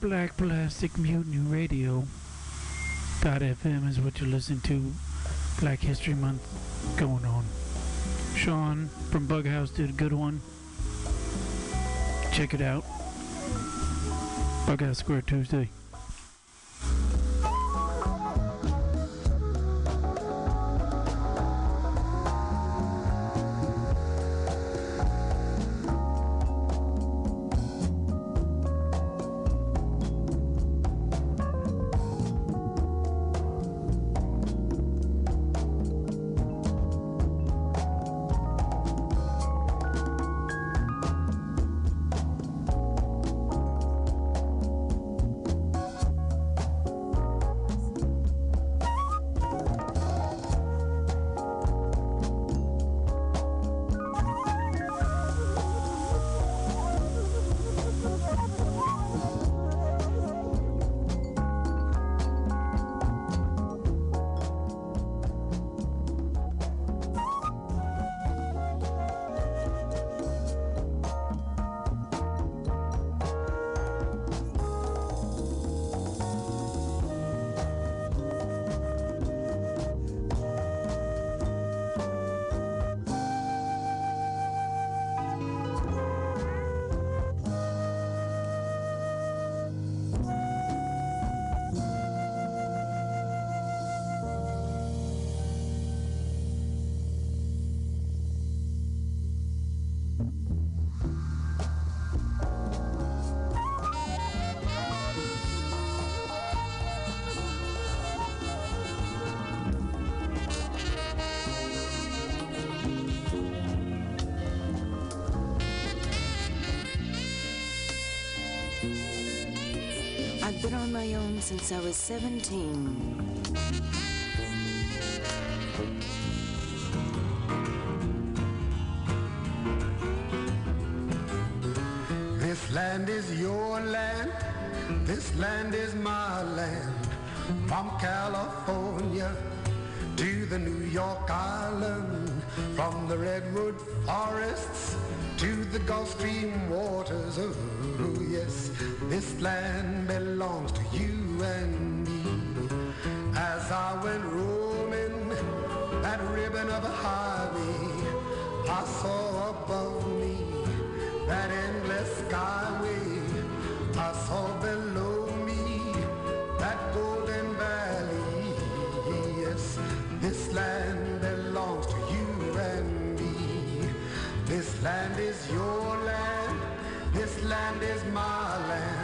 Black Plastic Mutiny Radio. .fm is what you're listening to. Black History Month going on. Sean from Bughouse did a good one. Check it out. Bughouse Square Tuesday. Was 17. This land is your land, this land is my land. From California to the New York Island, from the redwood forests to the Gulf Stream waters. Oh, yes, this land belongs to you and me. As I went roaming that ribbon of a highway, I saw above me that endless skyway. I saw below me that golden valley. Yes, this land belongs to you and me. This land is your land. This land is my land.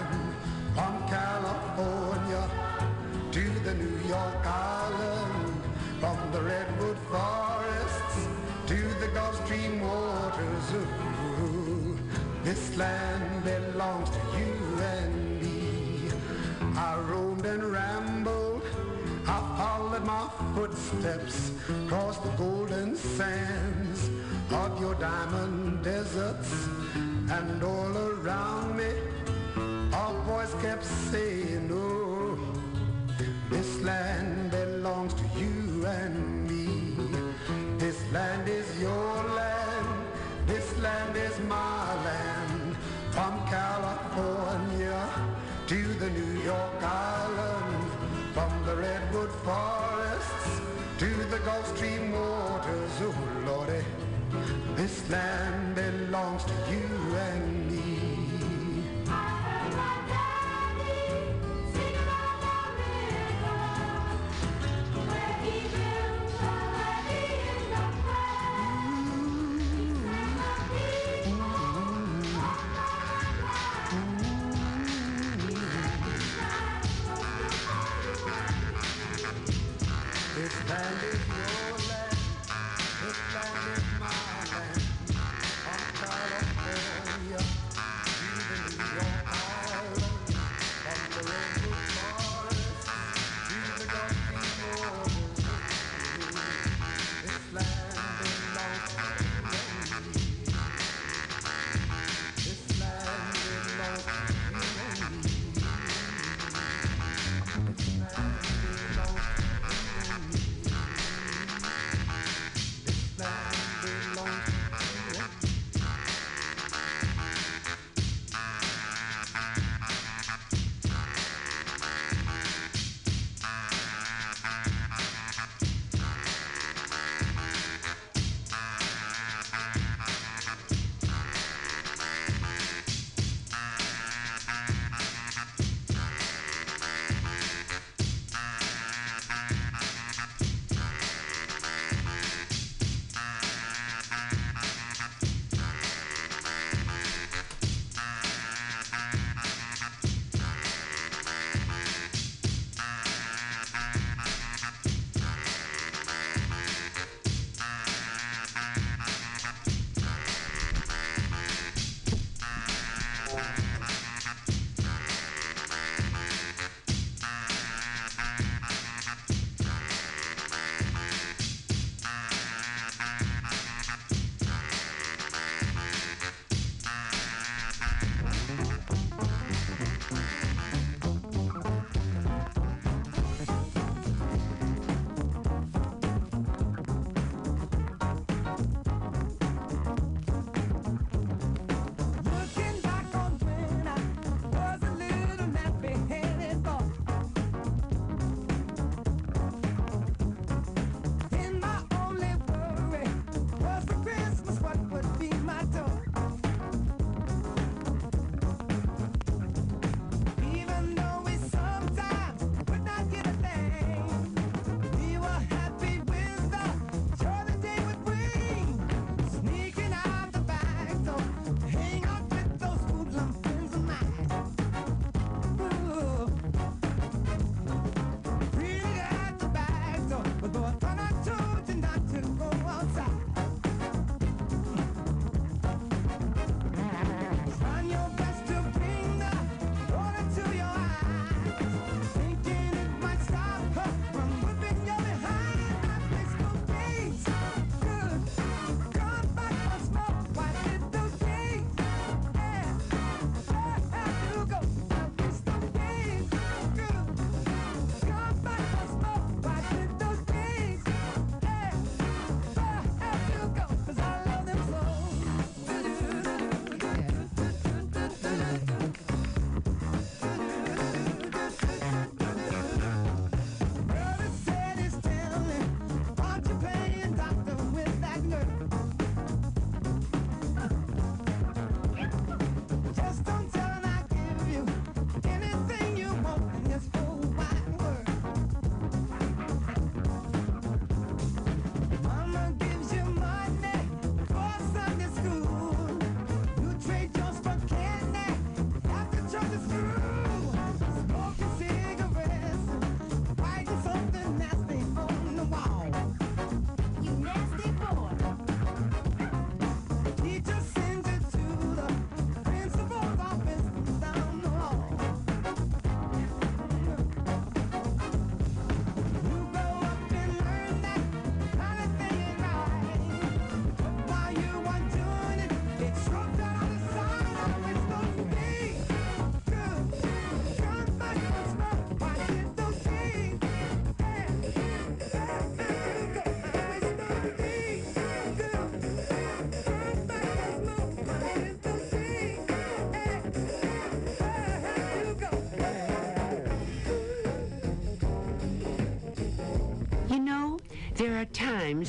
The redwood forests to the Gulf Stream waters. Ooh, this land belongs to you and me. I roamed and rambled. I followed my footsteps across the golden sands of your diamond deserts. And all around me, a voice kept saying, oh, this land belongs to you and me. This land is your land. This land is my land. From California to the New York Island. From the redwood forests to the Gulf Stream waters. Oh, Lordy, this land belongs to you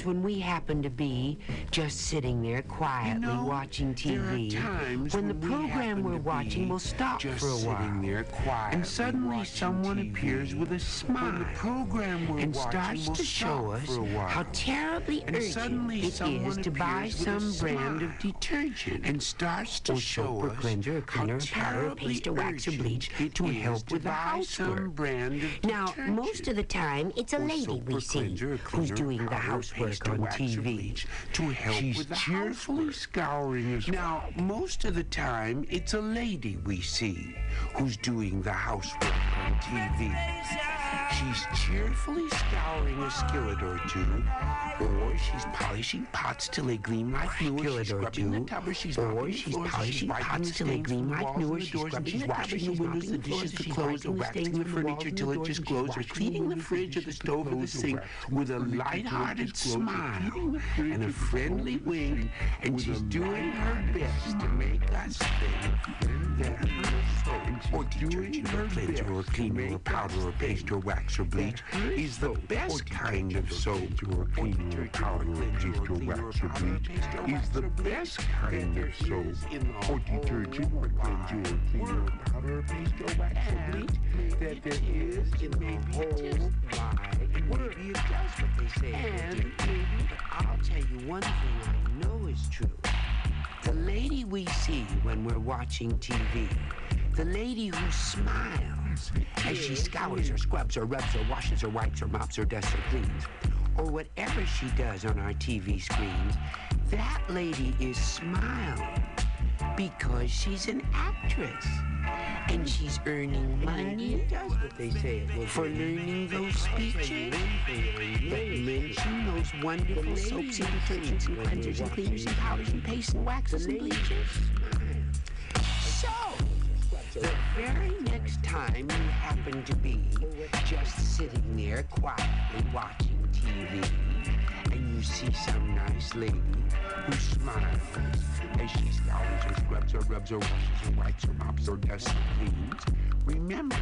when we happen to be just sitting there quietly know, watching are TV. times when the when we program happen we're watching will stop just for a while. and suddenly someone TV. appears with a smile. When the program we're and starts to show us for a while. how terribly And urgent it to buy appears with a some brand of smile detergent and starts to or show soap or us cleanser or how cleaner or powder terribly paste or wax or bleach to is help to with the housework. brand of Now, detergent. most of the time, it's a Or lady we or see who's doing the housework on TV. to help She's with the cheerfully housework. scouring his Now, most of the time, it's a lady we see who's doing the housework on TV. She's cheerfully scouring a skillet or two, or she's polishing pots till they gleam like new, or skillet she's or scrubbing the tub, or she's or she's polishing pots till they gleam like new, or she's scrubbing she's the tub, or washing the windows, the dishes, the clothes, or waxing the furniture till it just glows, or the cleaning the fridge or the stove or the sink with a the furniture till it light-hearted just glows, or smile cleaning the fridge and a friendly stove or the wink, and she's doing her best to make us think that her soap or or cleanser or cleaner or powder or paste or wax bleach is the best kind of soap or cleaner or powder paste or wax or bleach is the best kind of soap or detergent or cleaner powder paste or wax or bleach that there is in the whole wide world. Maybe it does what they say. And it will do. But I'll tell you one thing I know is true. The lady we see when we're watching TV, the lady who smiles as she scours or scrubs or rubs or washes or wipes or mops or dusts or cleans, or whatever she does on our TV screens, that lady is smiling because she's an actress. And she's earning money. Does what they say for learning those speeches. that mention those wonderful soaps and detergents and cleansers and cleaners and powders and pastes and waxes and bleaches. The very next time you happen to be just sitting there quietly watching TV and you see some nice lady who smiles she scours or scrubs or rubs or washes or wipes or mops or dusts or cleans, remember,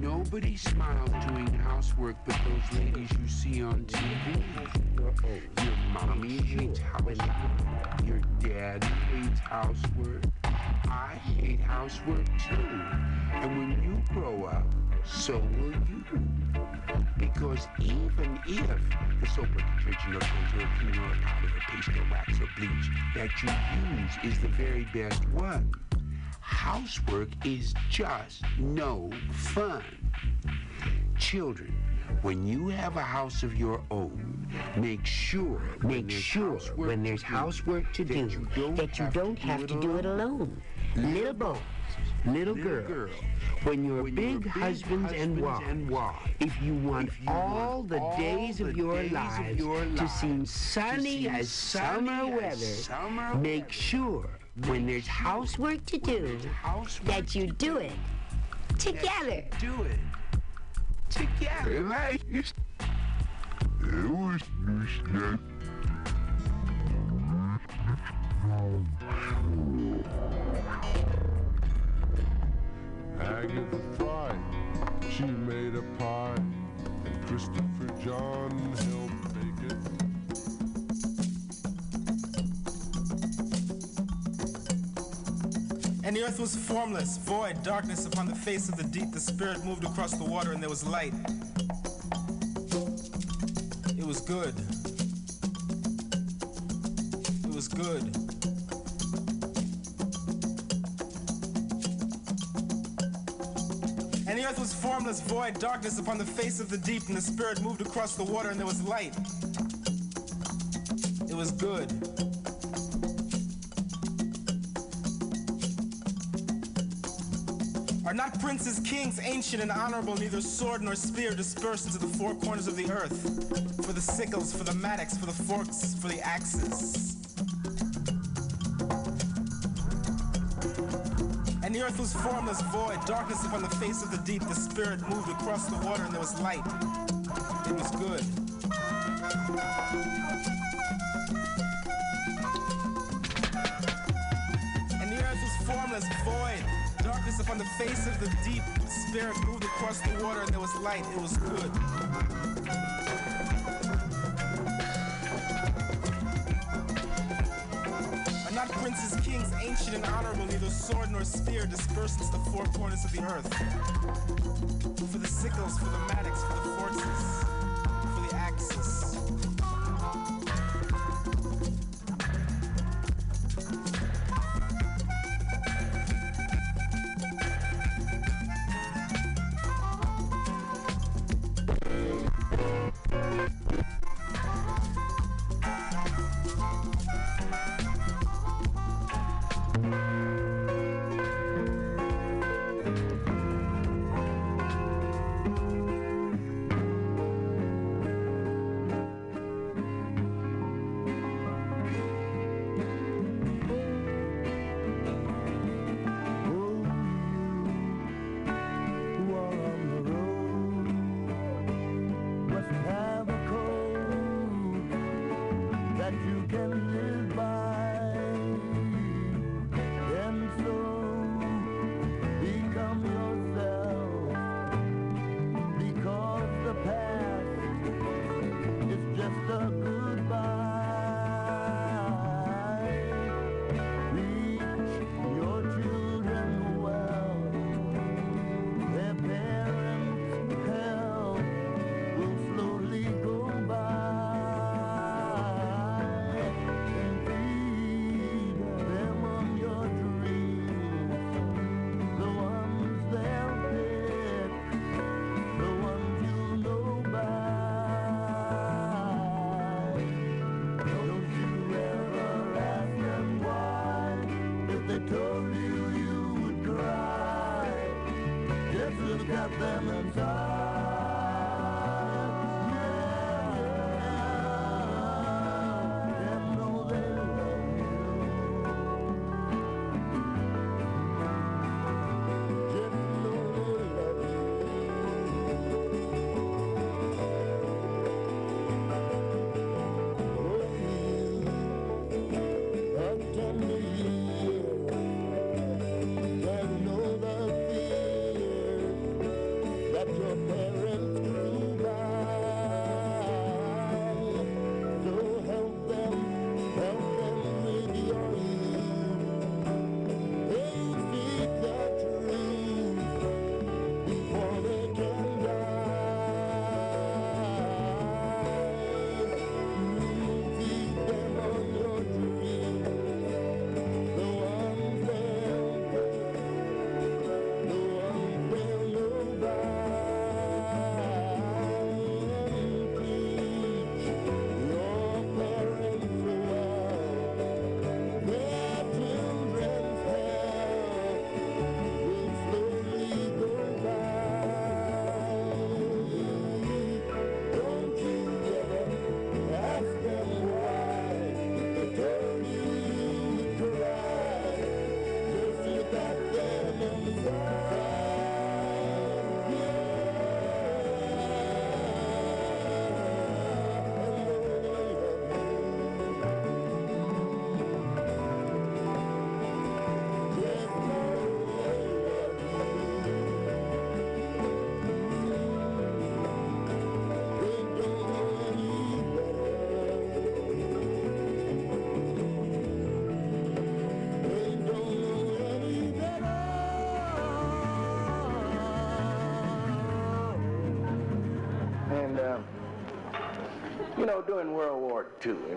nobody smiles doing housework but those ladies you see on TV. Your mommy hates housework. Your daddy hates housework. I hate housework too. And when you grow up, so will you. Because even if the soap or detergent or cleaner or powder or paste or wax or bleach that you use is the very best one, housework is just no fun. Children, when you have a house of your own, make sure Make sure when there's to do, housework to that do you don't that you don't have to do it alone. Little boys, little girls, girl, when you're when big you're husbands and wives, and wives, if you want if you all want the all days the of your days of lives your to lives seem to sunny seem as sunny summer as weather, summer make weather, sure when there's housework to do housework that you do it together. do it together. Agatha Fry, she made a pie, and Christopher John helped bake it. And the earth was formless, void, darkness upon the face of the deep. The Spirit moved across the water, and there was light. It was good. It was good. Earth was formless, void, darkness upon the face of the deep, and the Spirit moved across the water, and there was light. It was good. Are not princes, kings, ancient and honorable, neither sword nor spear dispersed into the four corners of the earth? For the sickles, for the mattocks, for the forks, for the axes. The earth was formless, void, darkness upon the face of the deep. The Spirit moved across the water, and there was light. It was good. And the earth was formless, void, darkness upon the face of the deep. The Spirit moved across the water, and there was light. It was good. Princes, kings, ancient and honorable, neither sword nor spear disperses the four corners of the earth. For the sickles, for the mattocks, for the forces.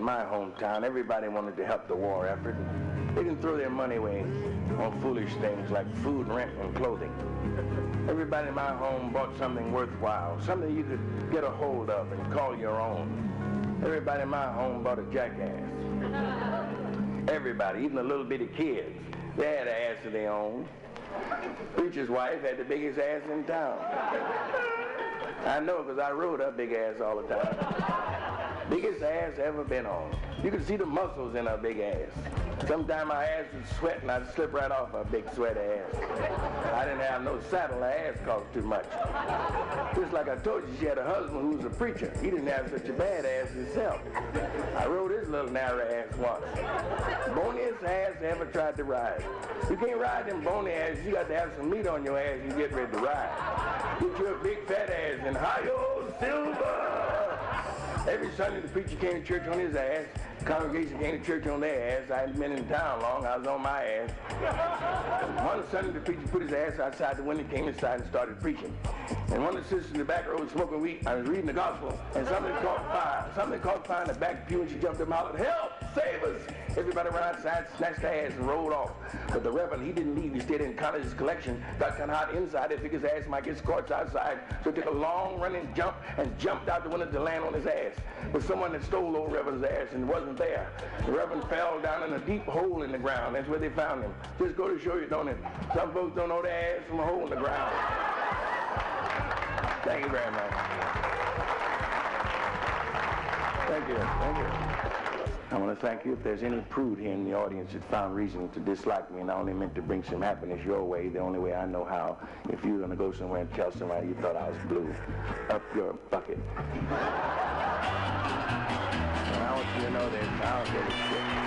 My hometown, everybody wanted to help the war effort. They didn't throw their money away on foolish things like food, rent, and clothing. Everybody in my home bought something worthwhile, something you could get a hold of and call your own. Everybody in my home bought a jackass. Everybody, even the little bitty kids, they had an ass of their own. Preacher's wife had the biggest ass in town. I know because I rode her big ass all the time. Biggest ass ever been on. You could see the muscles in her big ass. Sometimes my ass would sweat and I'd slip right off her big sweaty ass. I didn't have no saddle, her ass cost too much. Just like I told you, she had a husband who was a preacher. He didn't have such a bad ass himself. I rode his little narrow ass once. Boniest ass I ever tried to ride. You can't ride them bony ass, you got to have some meat on your ass you get ready to ride. Get your big fat ass and hi-yo, silver! Every Sunday the preacher came to church on his ass. Congregation came to church on their ass. I hadn't been in town long. I was on my ass. One Sunday the preacher put his ass outside the window, came inside and started preaching. And one of the sisters in the back row was smoking weed. I was reading the gospel, and something caught fire. Something caught fire in the back pew, and she jumped up and hollered, "Help! Save us!" Everybody ran outside, snatched their ass, and rolled off. But the reverend, he didn't leave. He stayed in counted his collection. Got kind of hot inside. They figured his ass might get scorched outside, so he took a long running jump and jumped out the window to land on his ass. But someone had stole old reverend's ass and wasn't there. The reverend fell down in a deep hole in the ground. That's where they found him. Just go to show you, don't it? Some folks don't know their ass from a hole in the ground. Thank you very much. Thank you. Thank you. I want to thank you. If there's any prude here in the audience that found reason to dislike me, and I only meant to bring some happiness your way, the only way I know how, if you're going to go somewhere and tell somebody you thought I was blue, up your bucket. And I want you to know that I don't give a shit.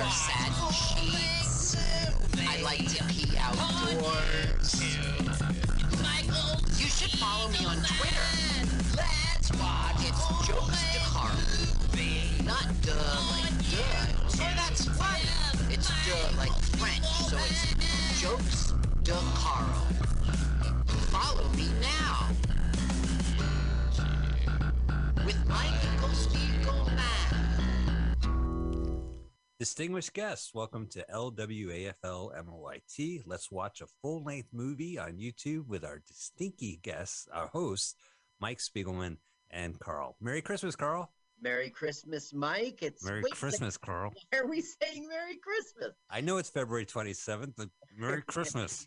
Are sad sheets. I like to pee Distinguished guests, welcome to LWAFL MOYT. Let's watch a full length movie on YouTube with our distinky guests, our hosts, Mike Spiegelman and Carl. Merry Christmas, Carl. Merry Christmas, Mike. It's Merry wait, Christmas, Carl. Why are we saying Merry Christmas? I know it's February 27th, but Merry Christmas.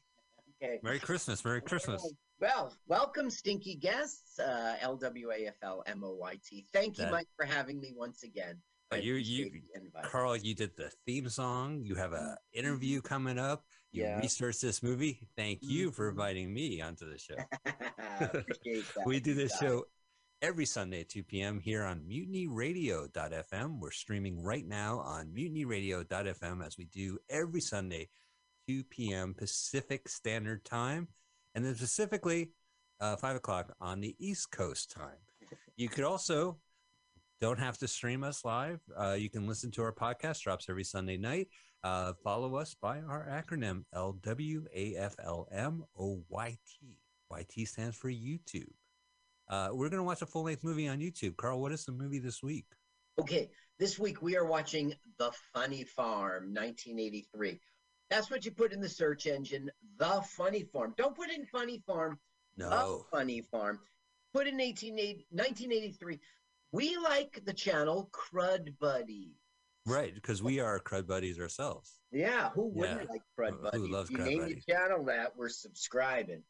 Okay. Merry Christmas. Merry Christmas. Well, welcome, stinky guests, uh, LWAFL MOYT. Thank you, That- Mike, for having me once again. You, you, appreciate the invite. Carl, you did the theme song. You have a interview coming up. You Yeah. Mm-hmm. researched this movie. Thank you for inviting me onto the show. We do this show every Sunday at 2 p.m. here on mutinyradio.fm. We're streaming right now on mutinyradio.fm as we do every Sunday, 2 p.m. Pacific Standard Time, and then specifically uh, 5 o'clock on the East Coast time. You could also don't have to stream us live. Uh, you can listen to our podcast, drops every Sunday night. Uh, follow us by our acronym L W A F L M O Y T. Y T stands for YouTube. Uh, we're going to watch a full length movie on YouTube. Carl, what is the movie this week? Okay, this week we are watching The Funny Farm, 1983. That's what you put in the search engine, The Funny Farm. Don't put in Funny Farm, No. The Funny Farm. Put in 1880 1983. We like the channel Crud Buddy. Right, because we are crud buddies ourselves. Yeah, who wouldn't Yeah. like Crud Buddy? who loves if you Crud name Buddy? your channel that, we're subscribing.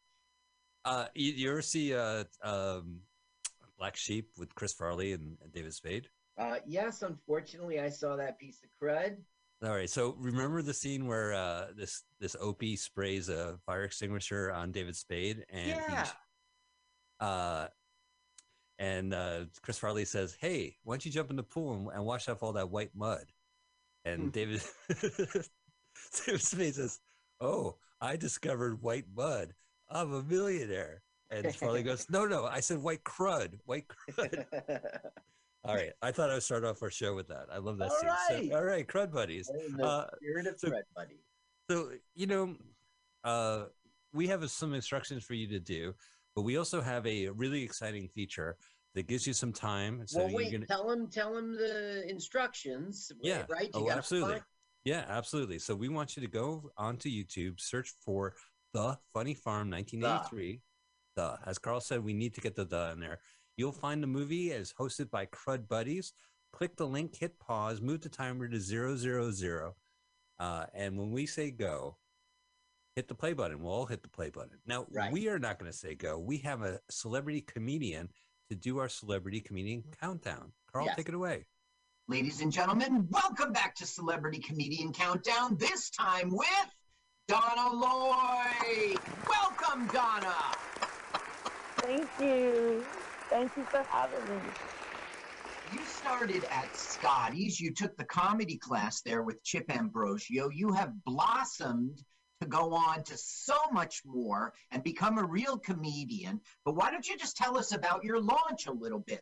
Uh, you, you ever see uh, um, Black Sheep with Chris Farley and David Spade? Uh, yes, unfortunately, I saw that piece of crud. All right. So remember the scene where uh, this this Opie sprays a fire extinguisher on David Spade, and Yeah. he, uh, and uh, Chris Farley says, "Hey, why don't you jump in the pool and, and wash off all that white mud?" And David David Spade says, "Oh, I discovered white mud. I'm a millionaire." And Farley goes, "No, no, I said white crud, white crud." all right, I thought I would start off our show with that. I love that All scene. So, all right, crud buddies. Uh, spirit of so- Crud Buddy. so you know, uh, we have some instructions for you to do, but we also have a really exciting feature that gives you some time. So well, wait, gonna, tell him, tell him the instructions. yeah, right. You oh, absolutely, find- yeah, absolutely. So we want you to go onto YouTube, search for the Funny Farm 1983. The, as Carl said, we need to get the the in there. You'll find the movie as hosted by Crud Buddies. Click the link, hit pause, move the timer to zero zero zero, uh, and when we say go, hit the play button. We'll all hit the play button. Now, we are not going to say go. We have a celebrity comedian to do our celebrity comedian mm-hmm. countdown. Carl, Yes. take it away. Ladies and gentlemen, welcome back to Celebrity Comedian Countdown. This time with Donna Lloyd. Welcome, Donna. Thank you. Thank you for having me. You started at Scotty's. You took the comedy class there with Chip Ambrosio. You have blossomed to go on to so much more and become a real comedian. But why don't you just tell us about your launch a little bit?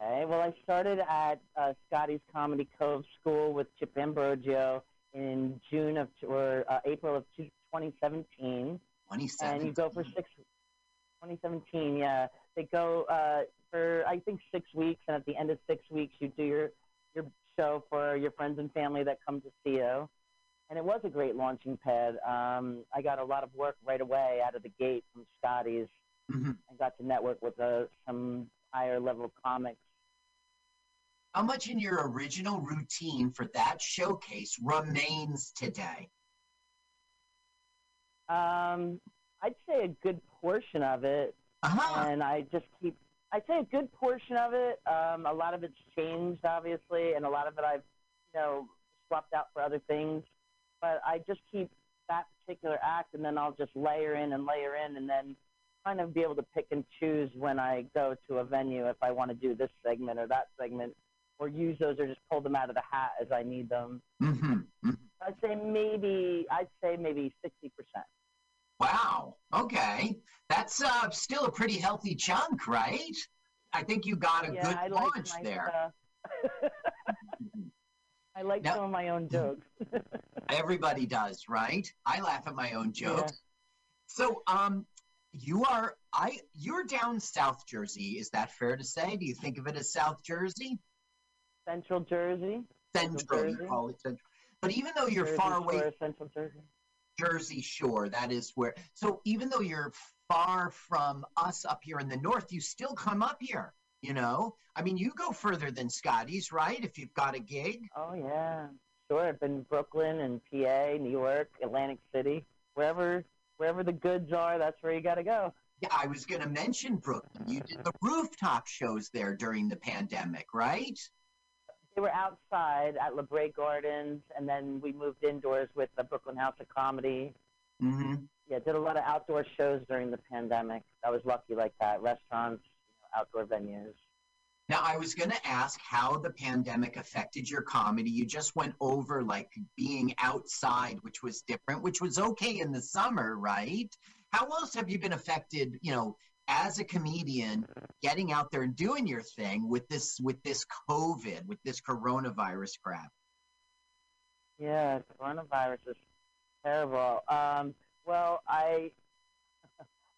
Okay, well, I started at uh, Scotty's Comedy Cove School with Chip Ambrogio in June of or uh, April of two- 2017. And you go for six. 2017, yeah. They go uh, for I think six weeks, and at the end of six weeks, you do your your show for your friends and family that come to see you. And it was a great launching pad. Um, I got a lot of work right away out of the gate from Scotty's. I got to network with uh, some higher level comics. How much in your original routine for that showcase remains today? Um, I'd say a good portion of it, and I just keep. I'd say a good portion of it. Um, a lot of it's changed, obviously, and a lot of it I've, you know, swapped out for other things. But I just keep that particular act, and then I'll just layer in and layer in, and then kind of be able to pick and choose when I go to a venue if I want to do this segment or that segment, or use those or just pull them out of the hat as I need them. Mm-hmm. I'd say maybe I'd say maybe sixty percent. Wow. Okay. That's uh, still a pretty healthy chunk, right? I think you got a yeah, good I launch my there. I like Now- of my own jokes. Everybody does, right? I laugh at my own jokes. So, um, you are I you're down South Jersey. Is that fair to say? Do you think of it as South Jersey? Central Jersey. Central, you Jersey. call it Central. But even though you're Jersey far away, Shore, Central Jersey. Jersey Shore, that is where. So even though you're far from us up here in the north, you still come up here. You know, I mean, you go further than Scotty's, right? If you've got a gig. Oh yeah, sure. I've been in Brooklyn and PA, New York, Atlantic City, wherever wherever the goods are. That's where you got to go. Yeah, I was going to mention Brooklyn. You did the rooftop shows there during the pandemic, right? They were outside at La Brea Gardens, and then we moved indoors with the Brooklyn House of Comedy. Mm-hmm. Yeah, did a lot of outdoor shows during the pandemic. I was lucky like that. Restaurants, outdoor venues. Now, I was going to ask how the pandemic affected your comedy. You just went over like being outside, which was different, which was okay in the summer, right? How else have you been affected, you know, as a comedian, getting out there and doing your thing with this with this COVID, with this coronavirus crap? Yeah, coronavirus is terrible. Um, well, I,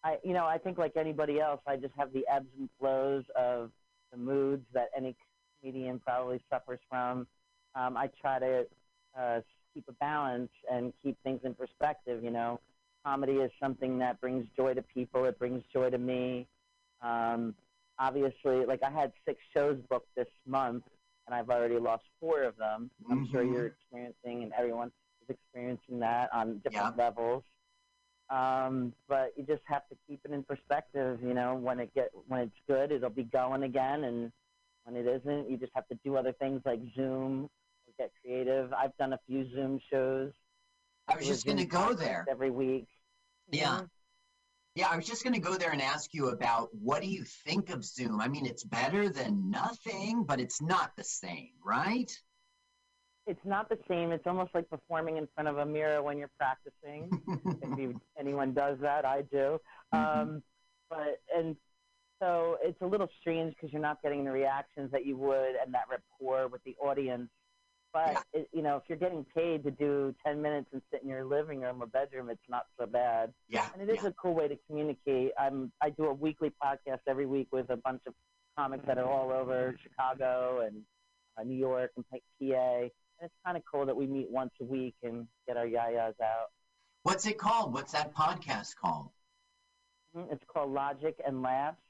I, you know, I think like anybody else, I just have the ebbs and flows of the moods that any comedian probably suffers from. Um, I try to uh, keep a balance and keep things in perspective. You know, comedy is something that brings joy to people. It brings joy to me. Um, obviously, like I had six shows booked this month, and I've already lost four of them. I'm sure Mhm. you're experiencing, and everyone is experiencing that on different levels. Um, but you just have to keep it in perspective. You know, when it get when it's good, it'll be going again, and when it isn't, you just have to do other things like Zoom or get creative. I've done a few Zoom shows. I was just gonna go there. every week. Yeah. Yeah, I was just going to go there and ask you about what do you think of Zoom? I mean, it's better than nothing, but it's not the same, right? It's not the same. It's almost like performing in front of a mirror when you're practicing. if you, anyone does that, I do. Um, but and so it's a little strange because you're not getting the reactions that you would and that rapport with the audience. But it, you know, if you're getting paid to do 10 minutes and sit in your living room or bedroom, it's not so bad. Yeah. And it is a cool way to communicate. I'm I do a weekly podcast every week with a bunch of comics that are all over Chicago and uh, New York and PA. And it's kind of cool that we meet once a week and get our yayas out. What's it called? What's that podcast called? Mhm. It's called Logic and Laughs.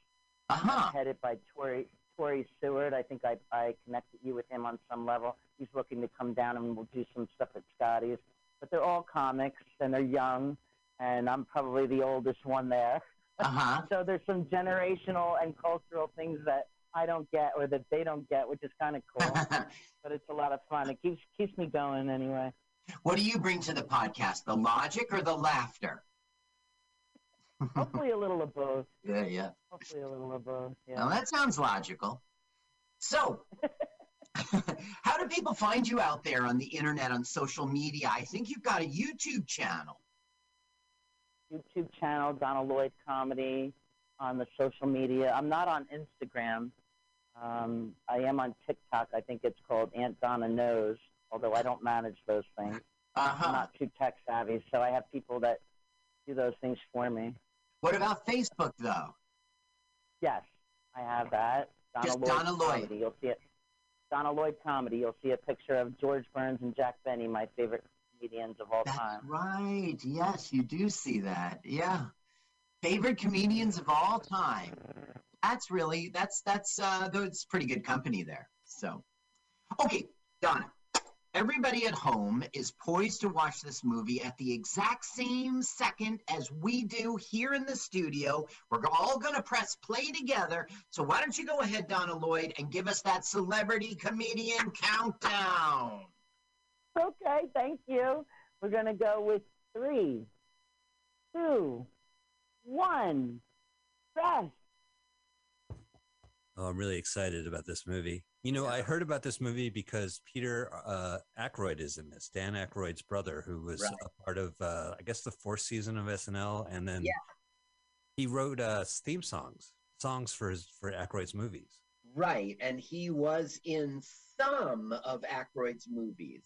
Uh-huh. Headed by Tori Tori Seward. I think I I connected you with him on some level. He's looking to come down and we'll do some stuff at Scotty's. But they're all comics and they're young, and I'm probably the oldest one there. Uh-huh. so there's some generational and cultural things that I don't get or that they don't get, which is kind of cool. but it's a lot of fun. It keeps keeps me going anyway. What do you bring to the podcast? The logic or the laughter? Hopefully a little of both. Yeah, yeah. Hopefully a little of both. Yeah. Well, that sounds logical. So, how do people find you out there on the internet, on social media? I think you've got a YouTube channel. YouTube channel, Donna Lloyd Comedy, on the social media. I'm not on Instagram. Um, I am on TikTok. I think it's called Aunt Donna Knows, although I don't manage those things. Uh-huh. I'm not too tech savvy, so I have people that do those things for me. What about Facebook, though? Yes, I have that. Donna Just Lloyd Donna Lloyd. Comedy. You'll see it. Donna Lloyd Comedy. You'll see a picture of George Burns and Jack Benny, my favorite comedians of all time. Right. Yes, you do see that. Yeah. Favorite comedians of all time. That's really that's that's uh that's pretty good company there. So okay, Donna. Everybody at home is poised to watch this movie at the exact same second as we do here in the studio. We're all going to press play together. So why don't you go ahead, Donna Lloyd, and give us that celebrity comedian countdown? Okay, thank you. We're going to go with three, two, one, press. Oh, I'm really excited about this movie. You know, I heard about this movie because Peter uh, Aykroyd is in this. Dan Aykroyd's brother, who was Right. a part of, uh, I guess, the fourth season of SNL, and then Yeah. he wrote uh, theme songs, songs for his for Aykroyd's movies. Right, and he was in some of Aykroyd's movies.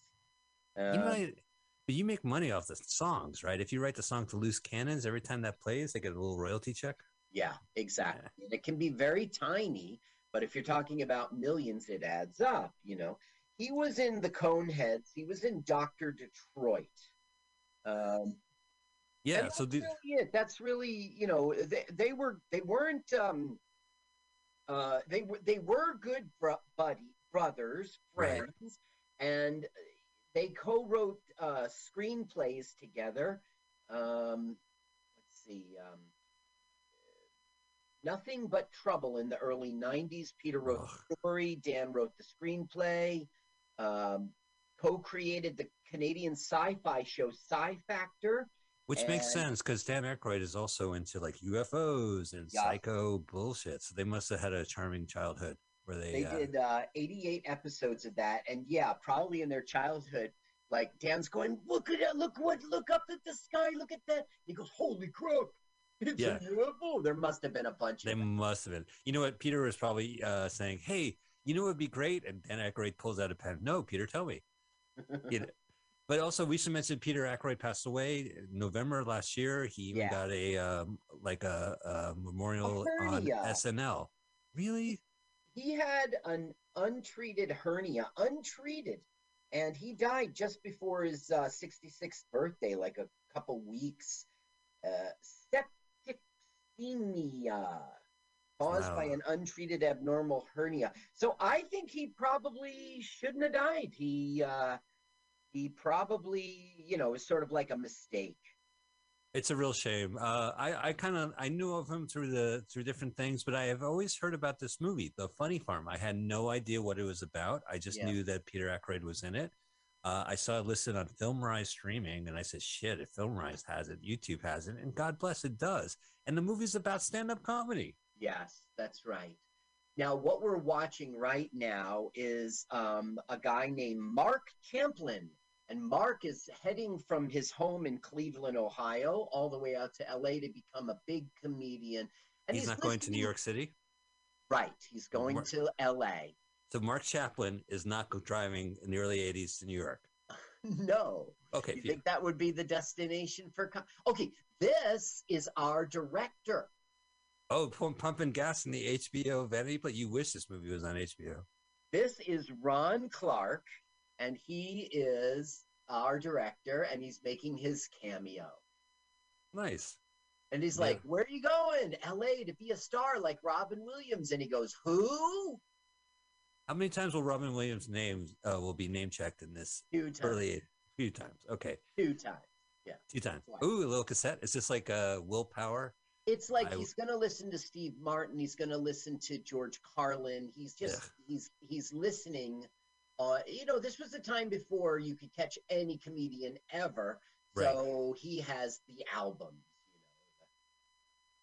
you Uh, might, but you make money off the songs, right? If you write the song to Loose Cannons, every time that plays, they get a little royalty check. Yeah, exactly. And It can be very tiny, but if you're talking about millions, it adds up. You know, he was in the Coneheads. He was in Doctor Detroit. Um, Yeah, so that's the, really. That's really you know they they were they weren't um uh they were they were good bro- buddy brothers Right. friends and they co-wrote uh screenplays together. Um, let's see. Um, Nothing but trouble in the early 90s. Peter wrote the story, Dan wrote the screenplay, um, co created the Canadian sci fi show Psi Factor. which makes sense because Dan Aykroyd is also into like UFOs and Yeah. psycho bullshit. So they must have had a charming childhood where they, They uh, did uh, 88 episodes of that. And yeah, probably in their childhood, like Dan's going, Look at it, look what, look up at the sky, look at that. He goes, Holy crap, it's Yeah. a UFO. There must have been a bunch They of must have been. You know what? Peter was probably uh, saying, "Hey, you know what would be great?" And Dan Aykroyd pulls out a pen. No, Peter, tell me. You know, but also, we should mention Peter Aykroyd passed away in November last year. He even Yeah. got a um, like a, a memorial on. SNL. Really? He had an untreated hernia, untreated, and he died just before his uh, 66th birthday, like a couple weeks. Uh, septicemia caused by an untreated abnormal hernia. So I think he probably shouldn't have died. He uh, he probably, you know, is sort of like a mistake. It's a real shame. Uh, I, I kind of I knew of him through the through different things, but I have always heard about this movie, The Funny Farm. I had no idea what it was about. I just Yeah. knew that Peter Aykroyd was in it. Uh, I saw it listed on FilmRise streaming, and I said, "Shit, if FilmRise has it, YouTube has it, and God bless it does." And the movie's about stand-up comedy. Yes, that's right. Now, what we're watching right now is um, a guy named Mark Champlin. And Mark is heading from his home in Cleveland, Ohio, all the way out to LA to become a big comedian. And he's, not going to New York City. Right. He's going Mark- to LA. So Mark Chaplin is not driving in the early '80s to New York. No. Okay, You phew. think that would be the destination for. Com- okay, this is our director. Oh, pump, pumping gas in the HBO vanity plate. You wish this movie was on HBO. This is Ron Clark, and he is our director, and he's making his cameo. Nice. And he's Yeah. like, Where are you going? LA to be a star like Robin Williams. And he goes, Who? How many times will Robin Williams' name uh, will be name checked in this Two times. early? Few times. Okay, Two times. Yeah. two times. Twice. Ooh, a little cassette. Is this like uh, willpower? It's like I- he's gonna listen to Steve Martin, he's gonna listen to George Carlin. He's just he's he's listening uh you know, this was the time before you could catch any comedian ever. Right. So he has the albums,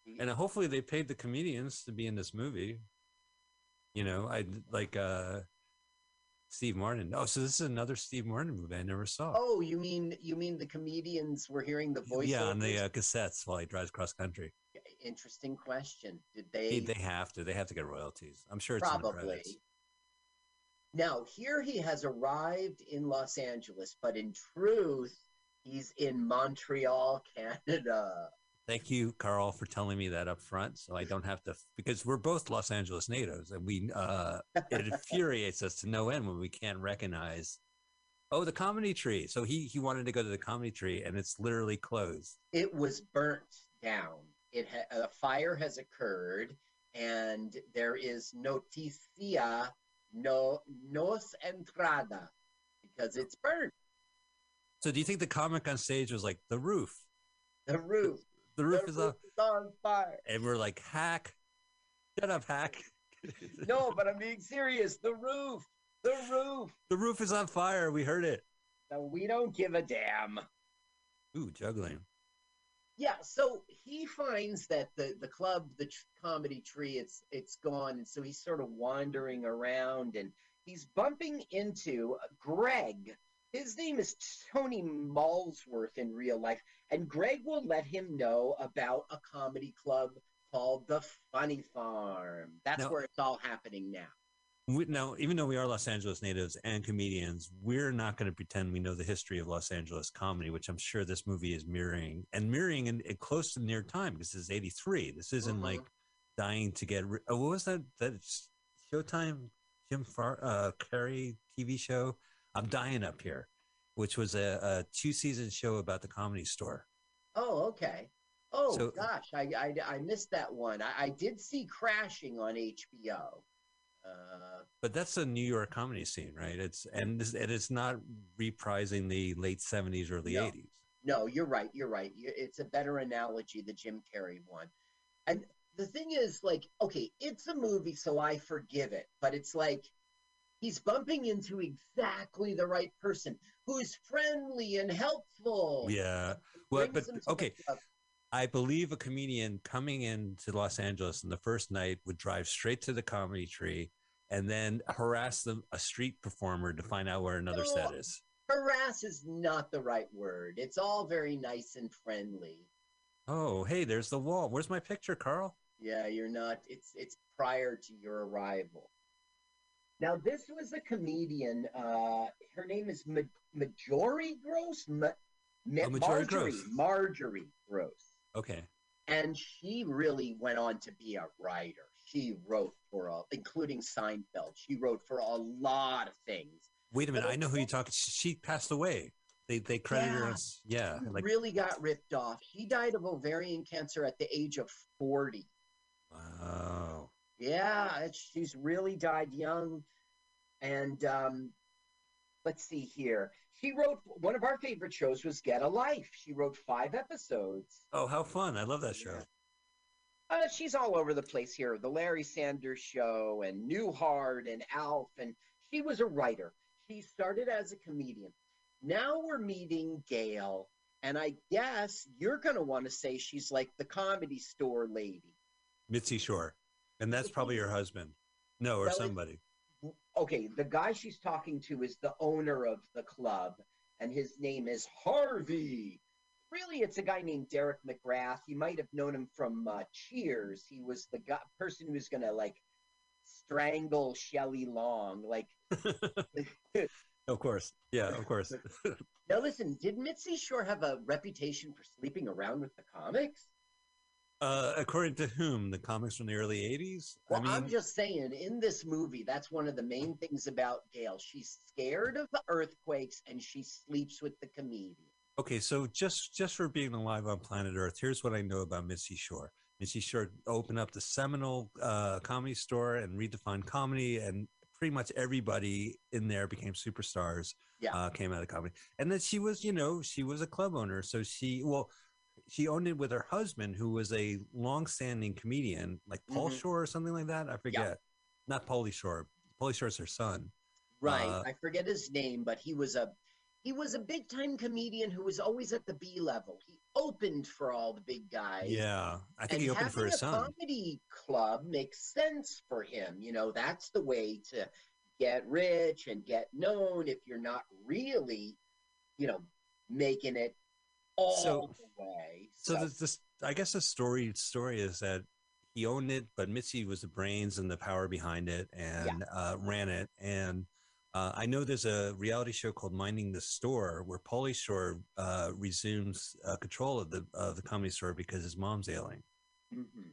you know. And hopefully they paid the comedians to be in this movie. You know, I like uh, Steve Martin. Oh, so this is another Steve Martin movie I never saw. Oh, you mean you mean the comedians were hearing the voice? yeah, on the uh, cassettes while he drives cross country. Interesting question. Did They, they? have to. They have to get royalties. I'm sure it's probably. Now here he has arrived in Los Angeles, but in truth, he's in Montreal, Canada. Thank you, Carl, for telling me that up front, so I don't have to. Because we're both Los Angeles natives, and we uh, it infuriates us to no end when we can't recognize. Oh, the comedy tree. So he he wanted to go to the comedy tree, and it's literally closed. It was burnt down. It ha- a fire has occurred, and there is noticia no nos entrada because it's burnt. So do you think the comic on stage was like the roof? The roof. The roof the is roof is on fire. and we're like hack. Shut up, hack. No, but I'm being serious. The roof. The roof. The roof is on fire. We heard it. No, we don't give a damn. Ooh, juggling. Yeah, so he finds that the the club, the tr- comedy tree, it's it's gone, and so he's sort of wandering around, and he's bumping into Greg. His name is Tony Malsworth in real life, and Greg will let him know about a comedy club called the Funny Farm. That's Now- where it's all happening now. We, now, even though we are Los Angeles natives and comedians, we're not going to pretend we know the history of Los Angeles comedy, which I'm sure this movie is mirroring and mirroring in, in close to near time because this is 83. This isn't Mhm. like dying to get. Ri- oh, what was that? That Showtime Jim Far uh, Carrey TV show? I'm dying up here, which was a, a two season show about the comedy store. Oh, okay. Oh So- gosh, I, I I missed that one. I, I did see Crashing on HBO. Uh, But that's a New York comedy scene, right? It's and this, and it's not reprising the late 70s, early No. 80s. No, you're right. You're right. It's a better analogy, the Jim Carrey one. And the thing is, like, okay, it's a movie, so I forgive it. But it's like he's bumping into exactly the right person who's friendly and helpful. Yeah. Well, but okay. I believe a comedian coming into Los Angeles on the first night would drive straight to the comedy tree and then harass them a street performer to find out where another set is. Harass is not the right word. It's all very nice and friendly. Oh, hey, there's the wall. Where's my picture, Carl? Yeah, you're not. It's it's prior to your arrival. Now, this was a comedian. Uh, her name is Ma- Marjorie Gross. Ma- Ma- Oh, Marjorie, Gross. Marjorie Gross. Okay. And she really went on to be a writer. She wrote for a, including Seinfeld. She wrote for a lot of things. Wait a minute. I know who you're talking. She passed away. They they credited her Yeah. as yeah, like really got ripped off. She died of ovarian cancer at the age of 40. wow. Yeah, she's really died young. And um, let's see here. She wrote one of our favorite shows was Get a Life. She wrote five episodes. Oh, how fun! I love that show. Uh, she's all over the place here. The Larry Sanders Show and Newhart and Alf, and she was a writer. She started as a comedian. Now we're meeting Gail, and I guess you're going to want to say she's like the comedy store lady. Mitzi Shore, and that's probably her husband. No, or somebody. Okay, the guy she's talking to is the owner of the club, and his name is Harvey. Really, it's a guy named Derek McGrath. You might have known him from uh, Cheers. He was the guy, person who was going to like strangle Shelley Long. Like, Of course. Yeah, of course. now listen, did Mitzi Shore have a reputation for sleeping around with the comics? Uh, according to whom? The comics from the early 80s? Well, I mean, I'm just saying, in this movie, that's one of the main things about Gail. She's scared of the earthquakes and she sleeps with the comedian. okay, so just just for being alive on planet Earth, here's what I know about Mitzi Shore. Mitzi Shore opened up the seminal uh, comedy store and redefined comedy, and pretty much everybody in there became superstars. Yeah. uh, came out of comedy, and then she was, you know, she was a club owner, so she well. She owned it with her husband, who was a long-standing comedian, like Paul Mhm. Shore or something like that. I forget. Not Pauly Shore. Pauly Shore's her son. Right. Uh, I forget his name, but he was a he was a big time comedian who was always at the B level. He opened for all the big guys. Yeah, I think and he opened for his a son. comedy club makes sense for him. You know, that's the way to get rich and get known if you're not really, you know, making it all So- the way. So this, this, I guess the story story is that he owned it, but Mitzi was the brains and the power behind it, and uh, ran it. And uh, I know there's a reality show called Minding the Store where Pauly Shore uh, resumes uh, control of the of the comedy store because his mom's ailing. Mhm.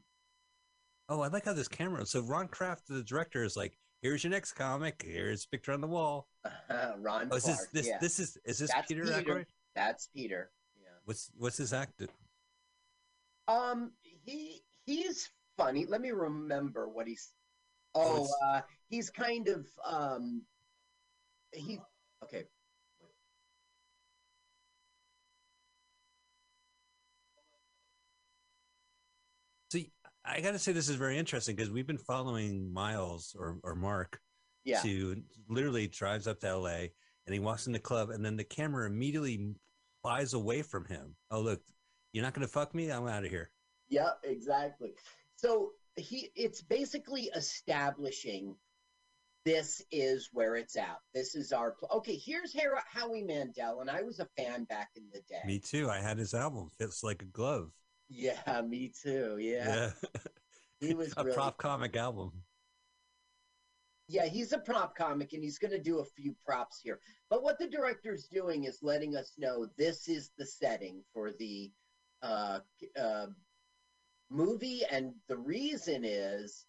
Oh, I like how this camera. So Ron Kraft, the director, is like, "Here's your next comic. Here's a picture on the wall." Ron Oh, is this Clark, this yeah. this is is this That's Peter, Peter. That's Peter. What's what's his act? Um, he he's funny. Let me remember what he's. Oh, it's- uh, he's kind of um, he okay. See, I got to say this is very interesting because we've been following Miles or, or Mark Yeah. to literally drives up to LA and he walks in the club and then the camera immediately flies away from him. Oh, look, You're not gonna fuck me? I'm out of here. Yeah, exactly. So he it's basically establishing this is where it's at. This is our pl- okay. Here's Har- Howie Mandel, and I was a fan back in the day. Me too. I had his album. Fits like a glove. Yeah, me too. Yeah, he was a really prop comic album. Yeah, he's a prop comic and he's going to do a few props here. But what the director's doing is letting us know this is the setting for the uh, uh, movie, and the reason is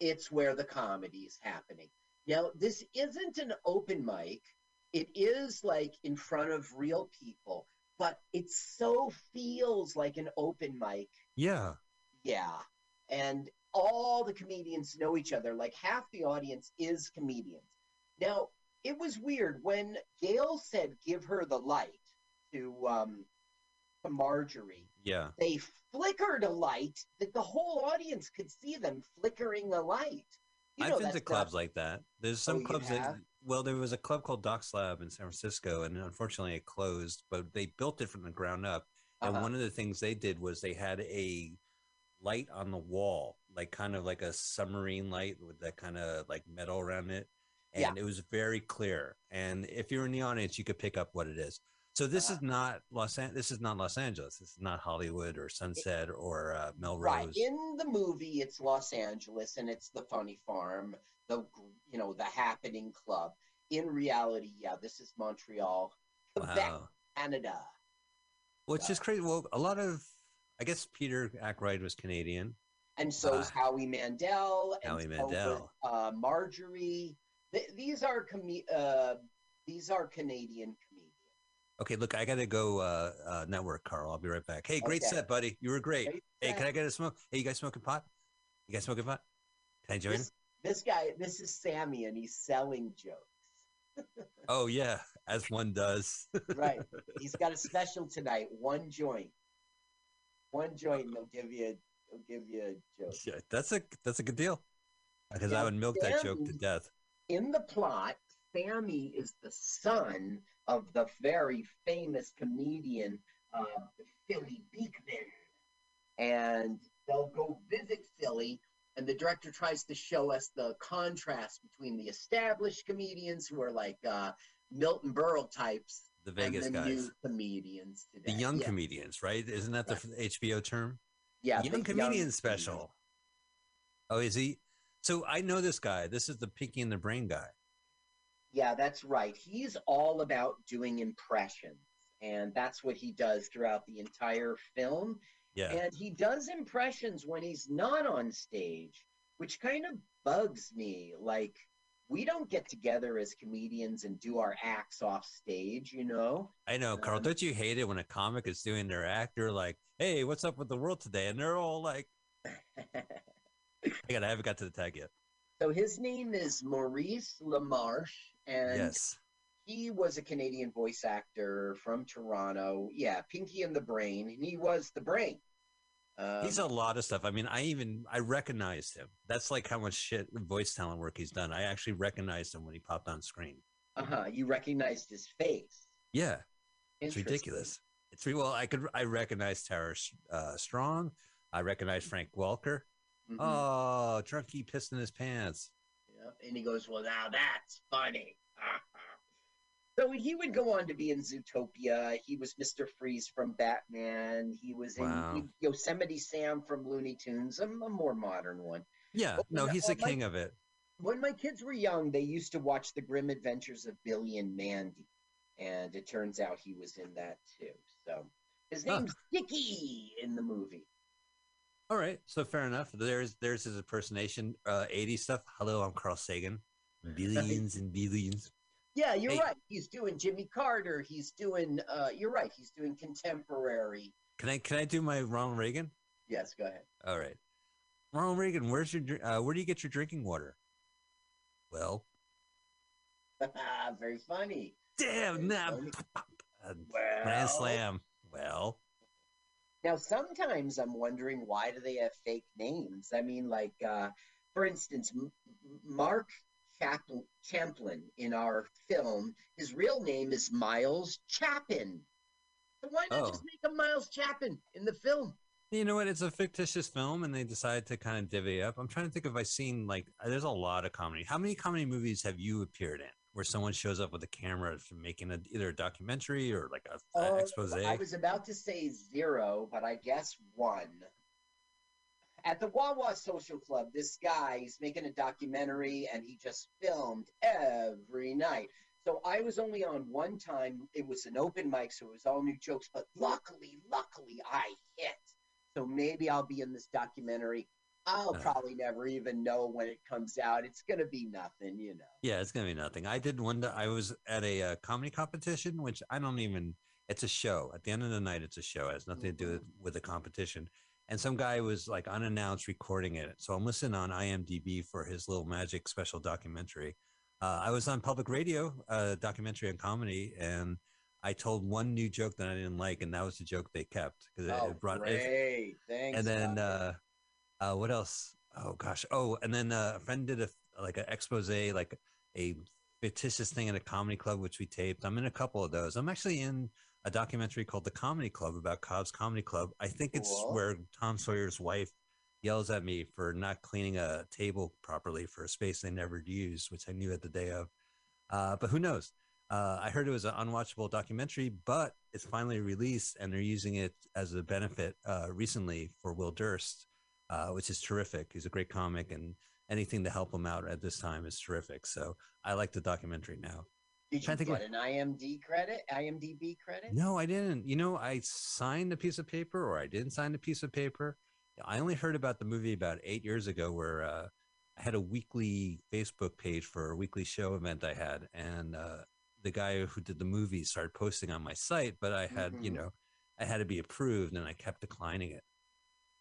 it's where the comedy is happening. Now, this isn't an open mic, it is like in front of real people, but it so feels like an open mic Yeah. yeah. And all the comedians know each other. Like half the audience is comedians. Now, it was weird when Gail said, give her the light to, um, to Marjorie. Yeah. They flickered a light that the whole audience could see them flickering the light. You I've been to clubs not- like that. There's Oh, some you clubs that, well, there was a club called Doc Slab in San Francisco, and unfortunately it closed, but they built it from the ground up. And Uh-huh. one of the things they did was they had a light on the wall, like kind of like a submarine light with that kind of like metal around it. And Yeah. it was very clear. And if you're in the audience, you could pick up what it is. So this Uh-huh. is not Los An- this is not Los Angeles. This is not Hollywood or Sunset or uh, Melrose. Right. In the movie, it's Los Angeles and it's the Funny Farm, the you know the Happening Club. In reality, yeah, this is Montreal, Quebec, Wow. Canada. Well, it's just crazy. Well, a lot of, I guess Peter Aykroyd was Canadian. And so is Uh, Howie Mandel. And Howie so is, Mandel. uh, Marjorie. Th- these are com- uh, these are Canadian comedians. Okay, look, I gotta go uh, uh, network, Carl. I'll be right back. Hey, great Okay. set, buddy. You were great. Great hey, set. can I get a smoke? Hey, you guys smoking pot? You guys smoking pot? Can I join? This, this guy, this is Sammy, and he's selling jokes. Oh yeah, as one does. Right. He's got a special tonight. One joint. One joint, and they'll give you. a They'll give you a joke. Yeah, that's a that's a good deal. Because I would milk that joke to death. In the plot, Sammy is the son of the very famous comedian uh, Philly Beekman, and they'll go visit Philly. And the director tries to show us the contrast between the established comedians who are like uh, Milton Berle types, The Vegas the guys. comedians today. The young Yeah. comedians, right? Isn't that the HBO term? Yeah, young the young comedian special. Oh, is he? So I know this guy. This is the Pinky and the Brain guy. Yeah, that's right. He's all about doing impressions, and that's what he does throughout the entire film. Yeah. And he does impressions when he's not on stage, which kind of bugs me. Like, we don't get together as comedians and do our acts off stage, you know? I know, Carl. Um, don't you hate it when a comic is doing their act? They're like, "Hey, what's up with the world today?" And they're all like, "I got, I haven't got to the tag yet." So his name is Maurice LaMarche, and Yes. he was a Canadian voice actor from Toronto. Yeah, Pinky and the Brain, and he was the brain. Um, He's a lot of stuff. I mean, I even I recognized him. That's like how much shit voice talent work he's done. I actually recognized him when he popped on screen. uh-huh, you recognized his face. Yeah, it's ridiculous. It's well, I could I recognize Tara uh, Strong. I recognize Frank Welker. Mhm. Oh, Drunky pissed in his pants. Yep. And he goes, Well, now that's funny. so he would go on to be in Zootopia. He was Mr. Freeze from Batman. He was in Yosemite Sam from Looney Tunes, a, a more modern one. Yeah, But no, he's the my- king of it. When my kids were young, they used to watch The Grim Adventures of Billy and Mandy. And it turns out he was in that too. So his Huh. name's Dicky in the movie. All right, so fair enough. There's there's his impersonation, uh, 80s stuff. Hello, I'm Carl Sagan. Billions and billions. Yeah, you're Hey. right. He's doing Jimmy Carter. He's doing. Uh, you're right. He's doing contemporary. Can I can I do my Ronald Reagan? Yes, go ahead. All right, Ronald Reagan. Where's your uh, where do you get your drinking water? Well, Very funny. damn, nah, uh, grand Well. slam. Well, Now, sometimes I'm wondering why do they have fake names? I mean, like, uh, for instance, M- Mark Chapl- Champlin in our film, his real name is Miles Chapin. So why not Oh. just make him Miles Chapin in the film? You know what? It's a fictitious film, and they decided to kind of divvy up. I'm trying to think if I've seen like there's a lot of comedy. How many comedy movies have you appeared in where someone shows up with a camera for making a, either a documentary or like a, a Oh, expose? I was about to say zero, but I guess one. At the Wawa Social Club, this guy is making a documentary and he just filmed every night. So I was only on one time. It was an open mic, so it was all new jokes. But luckily, luckily, I hit. So maybe I'll be in this documentary. I'll Uh. probably never even know when it comes out. It's gonna be nothing, you know. Yeah, it's gonna be nothing. I did one. I was at a uh, comedy competition, which I don't even. It's a show. At the end of the night, it's a show. It has nothing to do with, with the competition. And some guy was like unannounced recording it. So I'm listening on IMDb for his little magic special documentary. Uh, I was on public radio, uh, documentary on comedy, and I told one new joke that I didn't like, and that was the joke they kept because Oh, it brought it, great! Thanks. and then uh, uh, what else? Oh gosh. Oh, and then uh, a friend did a like an expose, like a fictitious thing at a comedy club, which we taped. I'm in a couple of those. I'm actually in a documentary called The Comedy Club about Cobb's Comedy Club. I think it's Cool. where Tom Sawyer's wife yells at me for not cleaning a table properly for a space they never used, which I knew at the day of. Uh, but who knows? Uh, I heard it was an unwatchable documentary, but it's finally released, and they're using it as a benefit uh, recently for Will Durst, uh, which is terrific. He's a great comic, and anything to help him out at this time is terrific. So I like the documentary now. Did you trying to get an IMD credit? IMDb credit? No, I didn't. You know, I signed a piece of paper, or I didn't sign a piece of paper. I only heard about the movie about eight years ago, where uh, I had a weekly Facebook page for a weekly show event I had, and uh, the guy who did the movie started posting on my site, but I had, you Mhm. know, I had to be approved, and I kept declining it.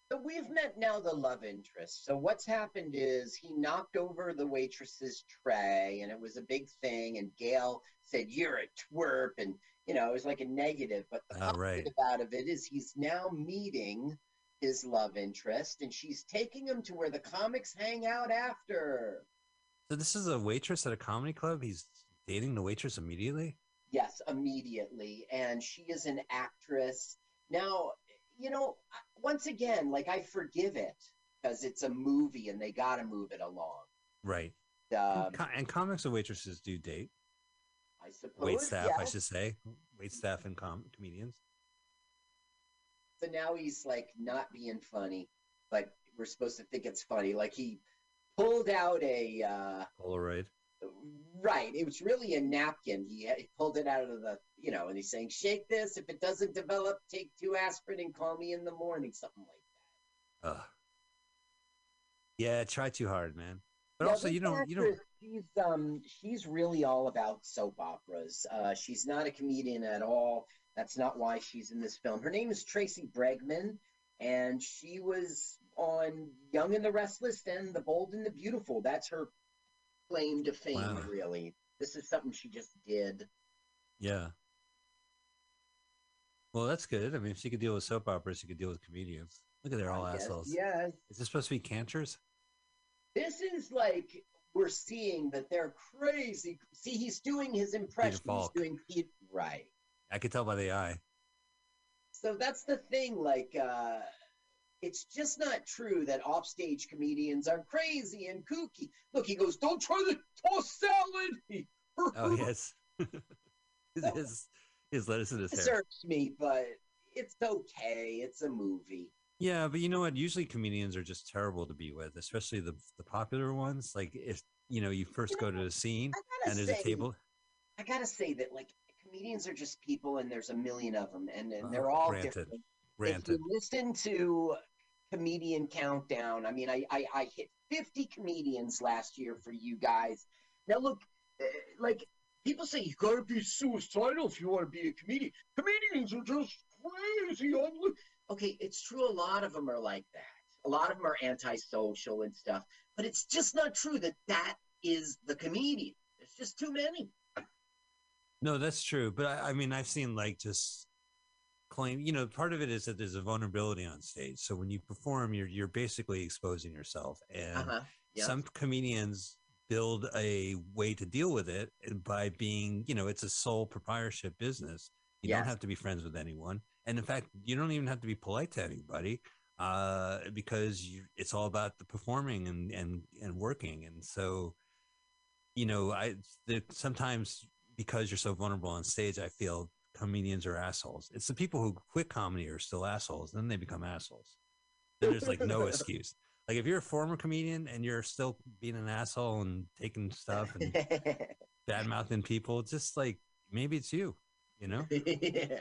So we've met now the love interest. So what's happened is he knocked over the waitress's tray, and it was a big thing. And Gail said, "You're a twerp," and you know it was like a negative. But the Ah, right. positive out of it is he's now meeting his love interest, and she's taking him to where the comics hang out after. So this is a waitress at a comedy club. He's dating the waitress immediately. Yes, immediately. And she is an actress. Now, you know, once again, like I forgive it because it's a movie and they got to move it along. Right. Um, Co- and comics and waitresses do date. I suppose. Wait staff, I should say. Wait staff and com- comedians. So now he's like not being funny, but we're supposed to think it's funny. Like he pulled out a uh, Polaroid. right. It was really a napkin. He, he pulled it out of the, you know, and he's saying, "Shake this. If it doesn't develop, take two aspirin and call me in the morning." Something like. That. Ugh. Yeah, try too hard, man. But Yeah, also, you don't, you don't. She's um, she's really all about soap operas. Uh, she's not a comedian at all. That's not why she's in this film. Her name is Tracy Bregman, and she was on Young and the Restless and The Bold and the Beautiful. That's her claim to fame, Wow. really. This is something she just did. Yeah. Well, that's good. I mean, if she could deal with soap operas, she could deal with comedians. Look at they're all I guess, assholes. Yes. Is this supposed to be cantors? This is like we're seeing that they're crazy. See, he's doing his impression. He's doing Pete right. I could tell by the eye. So that's the thing. Like, uh, it's just not true that offstage comedians are crazy and kooky. Look, he goes, "Don't try to toss salad." Oh, yes. his, his, lettuce in his hair. irks me, but it's okay. It's a movie. Yeah, but you know what? Usually comedians are just terrible to be with, especially the the popular ones. Like if you know you first go to a scene and there's say- a table. I gotta say that like comedians are just people, and there's a million of them, and, and they're all granted. different. If you listen to comedian countdown, I mean, I, I I hit 50 comedians last year for you guys. Now look, uh, like people say, you gotta be suicidal if you want to be a comedian. Comedians are just crazy. I'm Okay, it's true. A lot of them are like that. A lot of them are antisocial and stuff. But it's just not true that that is the comedian. There's just too many. No, that's true. But I, I mean, I've seen like just claim. You know, part of it is that there's a vulnerability on stage. So when you perform, you're you're basically exposing yourself, and Uh-huh. Yeah. some comedians build a way to deal with it by being, you know, it's a sole proprietorship business. You You don't have to be friends with anyone, and in fact, you don't even have to be polite to anybody uh, because you, it's all about the performing and and and working. And so, you know, I sometimes because you're so vulnerable on stage, I feel comedians are assholes. It's the people who quit comedy are still assholes. Then they become assholes. Then there's like no excuse. Like if you're a former comedian and you're still being an asshole and taking stuff and bad mouthing people, just like maybe it's you, you know? yeah.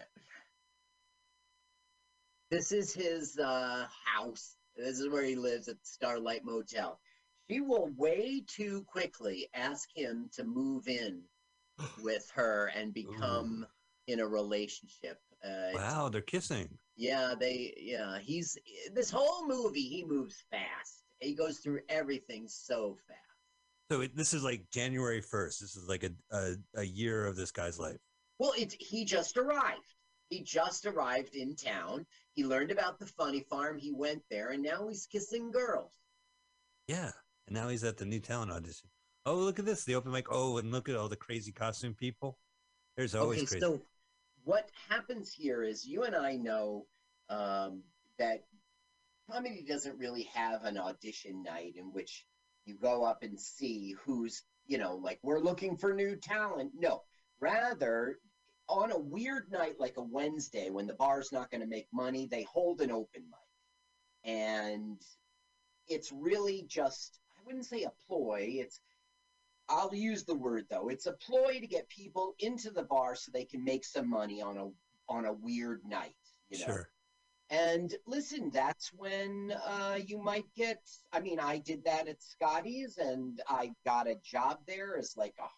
This is his uh, house. This is where he lives at Starlight Motel. She will way too quickly ask him to move in with her and become in a relationship. Uh, Wow, they're kissing. Yeah, they. Yeah, he's this whole movie. He moves fast. He goes through everything so fast. So it, this is like January 1st. This is like a, a, a year of this guy's life. Well, it's he just arrived. He just arrived in town. He learned about the funny farm. He went there, and now he's kissing girls. Yeah. And now he's at the new talent audition. Oh, look at this. The open mic. Oh, and look at all the crazy costume people. There's always okay, crazy. so what happens here is you and I know um, that comedy doesn't really have an audition night in which you go up and see who's, you know, like we're looking for new talent. No, rather, on a weird night like a Wednesday when the bar's not going to make money, they hold an open mic. And it's really just, I wouldn't say a ploy. It's, I'll use the word though. It's a ploy to get people into the bar so they can make some money on a on a weird night. You know? Sure. And listen, that's when uh, you might get. I mean, I did that at Scotty's, and I got a job there as like a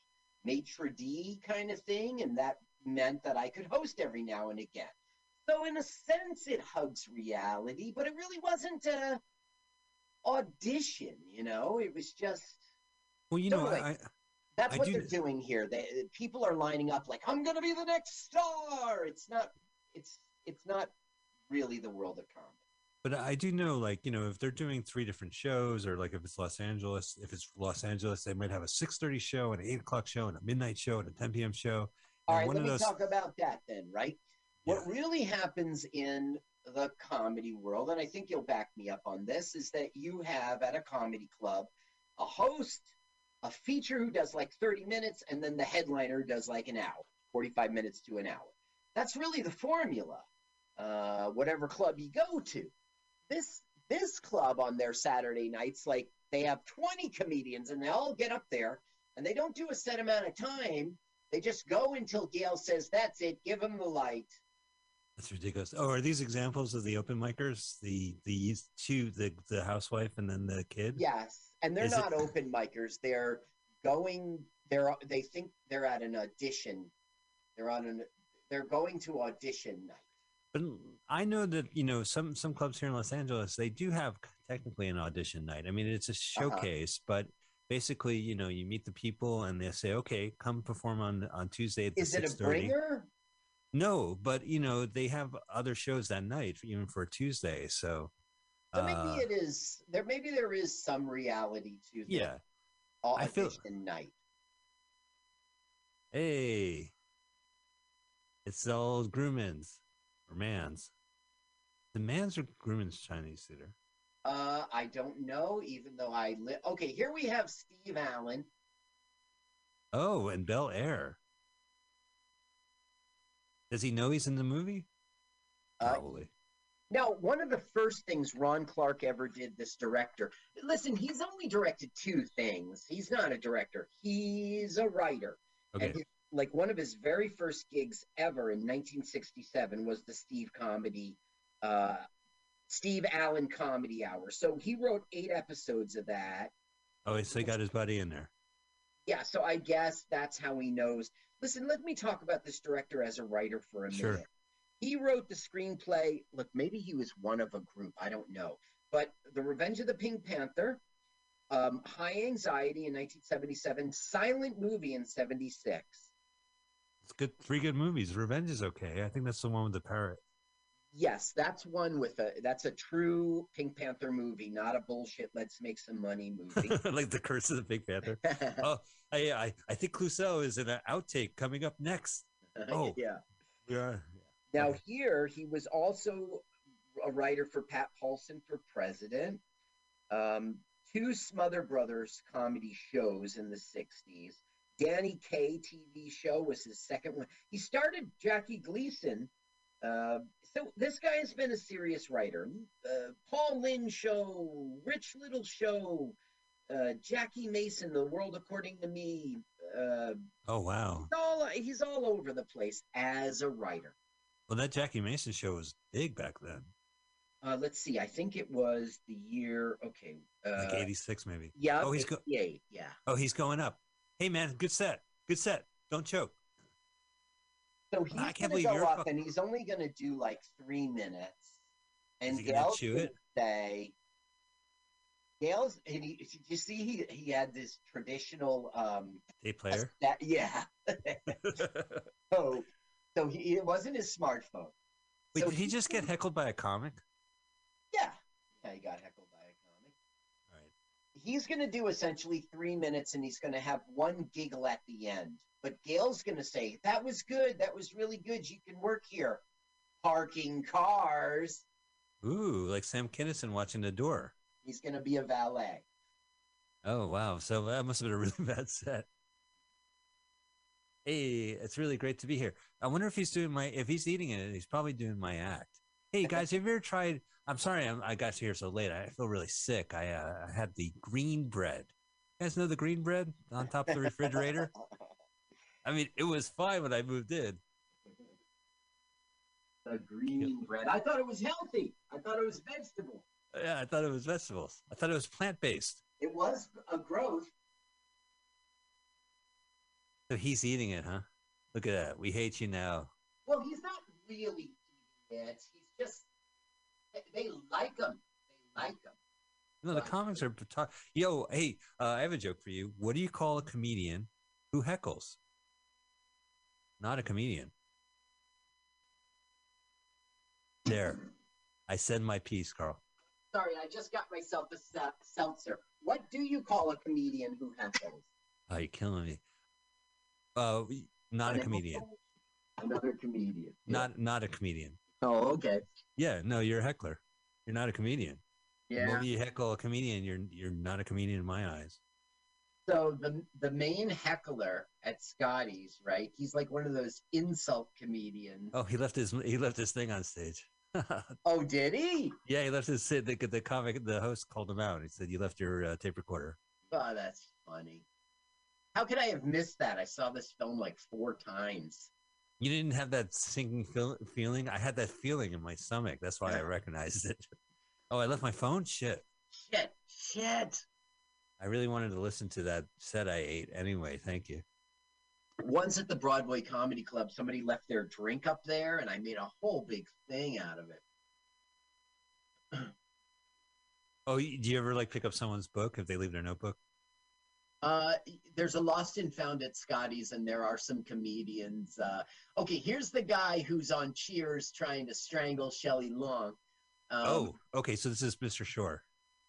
maitre d kind of thing, and that meant that I could host every now and again. So in a sense, it hugs reality, but it really wasn't a audition. You know, it was just. Well, you know, I, I That's I what do- they're doing here. They, people are lining up like, "I'm going to be the next star." It's not. It's it's not really the world of comedy. But I do know, like, you know, if they're doing three different shows, or like if it's Los Angeles, if it's Los Angeles, they might have a six thirty show, and an eight o'clock show, and a midnight show, and a ten p.m. show. All right, let me those, talk about that then, right? What really happens in the comedy world, and I think you'll back me up on this, is that you have at a comedy club a host, a feature who does like 30 minutes, and then the headliner does like an hour, 45 minutes to an hour. That's really the formula, uh, whatever club you go to. This this club on their Saturday nights, like they have 20 comedians and they all get up there and they don't do a set amount of time. They just go until Gail says, That's it, give them the light. that's ridiculous. Oh, are these examples of the open micers? The the two, the the housewife and then the kid. Yes. And they're Is it- not open micers. They're going they're they think they're at an audition. They're on an they're going to audition night. But I know that you know some some clubs here in Los Angeles they do have technically an audition night. I mean, it's a Uh-huh. showcase, but basically, you know, you meet the people and they say, "Okay, come perform on on Tuesday at the Is it a 6:30." bringer? No, but you know they have other shows that night, even for Tuesday. So, So uh, maybe it is there maybe there is some reality to the yeah. I feel- night. Hey, it's all Grauman's or Mann's. The Mann's or Grauman's Chinese theater. Uh, I don't know, even though I live. okay. Here we have Steve Allen. Oh, and Bel Air. Does he know he's in the movie? Uh, Probably. Now, one of the first things Ron Clark ever did, this director, listen, he's only directed two things. He's not a director, he's a writer. Okay. And his, like one of his very first gigs ever in 1967 was the Steve Comedy, uh, Steve Allen Comedy Hour. So he wrote eight episodes of that. Oh, so he got his buddy in there. Yeah, so I guess that's how he knows. Listen, let me talk about this director as a writer for a Sure. minute. He wrote the screenplay. Look, maybe he was one of a group. I don't know. But The Revenge of the Pink Panther, um, High Anxiety in 1977, Silent Movie in 76. It's good. Three good movies. Revenge is okay. I think that's the one with the parrot. Yes, that's one with a that's a true Pink Panther movie, not a bullshit let's make some money movie. like the Curse of the Pink Panther. oh, I, I I think Clouseau is in an outtake coming up next. Oh, yeah. Yeah. Now here he was also a writer for Pat Paulsen for President, um, two Smother Brothers comedy shows in the '60s. Danny Kaye TV show was his second one. He started Jackie Gleason. Uh, so this guy has been a serious writer. Uh, Paul Lynde show, Rich Little show, uh, Jackie Mason, The World According to Me. Uh, Oh wow. he's all he's all over the place as a writer. Well, that Jackie Mason show was big back then, Uh, let's see. I think it was the year. Okay. Uh, like '86 maybe. Yeah. Oh, he's go- 58, Yeah. Oh, he's going up. Hey man, good set. Good set. Don't choke. So he's I can't gonna go up, fuck- and he's only going to do like three minutes. And gonna Gail's gonna it? say, Gail's. And he, did you see he he had this traditional um Tape player. that yeah. so so he it wasn't his smartphone. Wait, So did he he's just get heckled by a comic? Yeah. Yeah, he got heckled by a comic. All right. He's going to do essentially three minutes and he's going to have one giggle at the end. But Gail's going to say, That was good. That was really good. You can work here. Parking cars. Ooh, like Sam Kinison watching the door. He's going to be a valet. Oh wow! So that must have been a really bad set. Hey, it's really great to be here. I wonder if he's doing my if he's eating it, he's probably doing my act. Hey guys, have you ever tried? I'm sorry, I'm, I got here so late. I feel really sick. I uh, I had the green bread. You guys know the green bread on top of the refrigerator? I mean, it was fine when I moved in. The green bread. I thought it was healthy. I thought it was vegetable. Yeah, I thought it was vegetables. I thought it was plant based. It was a growth. So he's eating it, huh? Look at that. We hate you now. Well, he's not really eating it. He's just, they- like him. They like him. No, the comics are. ta- Yo, hey, uh, I have a joke for you. What do you call a comedian who heckles? Not a comedian. There, I said my piece, Carl. Sorry, I just got myself a se- seltzer. What do you call a comedian who heckles? Oh, you're killing me. Uh, not a comedian. Another comedian. Not not a comedian. Oh, okay. Yeah, no, you're a heckler. You're not a comedian. Yeah. moment you heckle a comedian, you're you're not a comedian in my eyes. So the the main heckler at Scotty's, right? He's like one of those insult comedians. Oh, he left his he left his thing on stage. oh, did he? Yeah, he left his the, the comic. The host called him out. He said, "You left your uh, tape recorder." Oh, that's funny. How could I have missed that? I saw this film like four times. You didn't have that sinking feel- feeling. I had that feeling in my stomach. That's why I recognized it. Oh, I left my phone. Shit. Shit, shit. I really wanted to listen to that set I ate. Anyway, thank you. Once at the Broadway Comedy Club, somebody left their drink up there, and I made a whole big thing out of it. Oh, do you ever like pick up someone's book if they leave their notebook? Uh, there's a lost and found at Scotty's, and there are some comedians. Uh, okay, here's the guy who's on Cheers trying to strangle Shelley Long. Um, oh, okay. So this is Mr. Shore.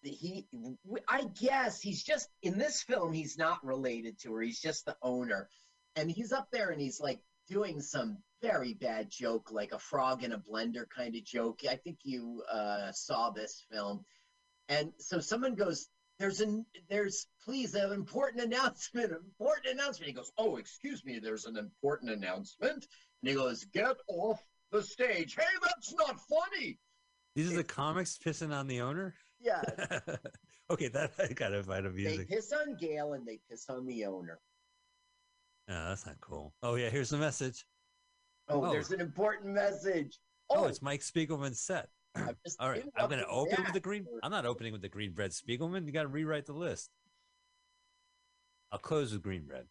he, I guess he's just in this film. He's not related to her. He's just the owner, and he's up there and he's like doing some very bad joke, like a frog in a blender kind of joke. I think you uh, saw this film, and so someone goes, "There's an there's please an important announcement, an important announcement." He goes, "Oh, excuse me, there's an important announcement," and he goes, "Get off the stage." Hey, that's not funny. These are the comics pissing on the owner. Yeah. okay, that I gotta find They amusing. piss on Gail and they piss on the owner. No, that's not cool. Oh yeah, here's the message. Oh, Oh. there's an important message. Oh, oh. it's Mike Spiegelman's set. Just All right, I'm gonna interrupted open with the green. I'm not opening with the green bread Spiegelman. You got to rewrite the list. I'll close with green bread.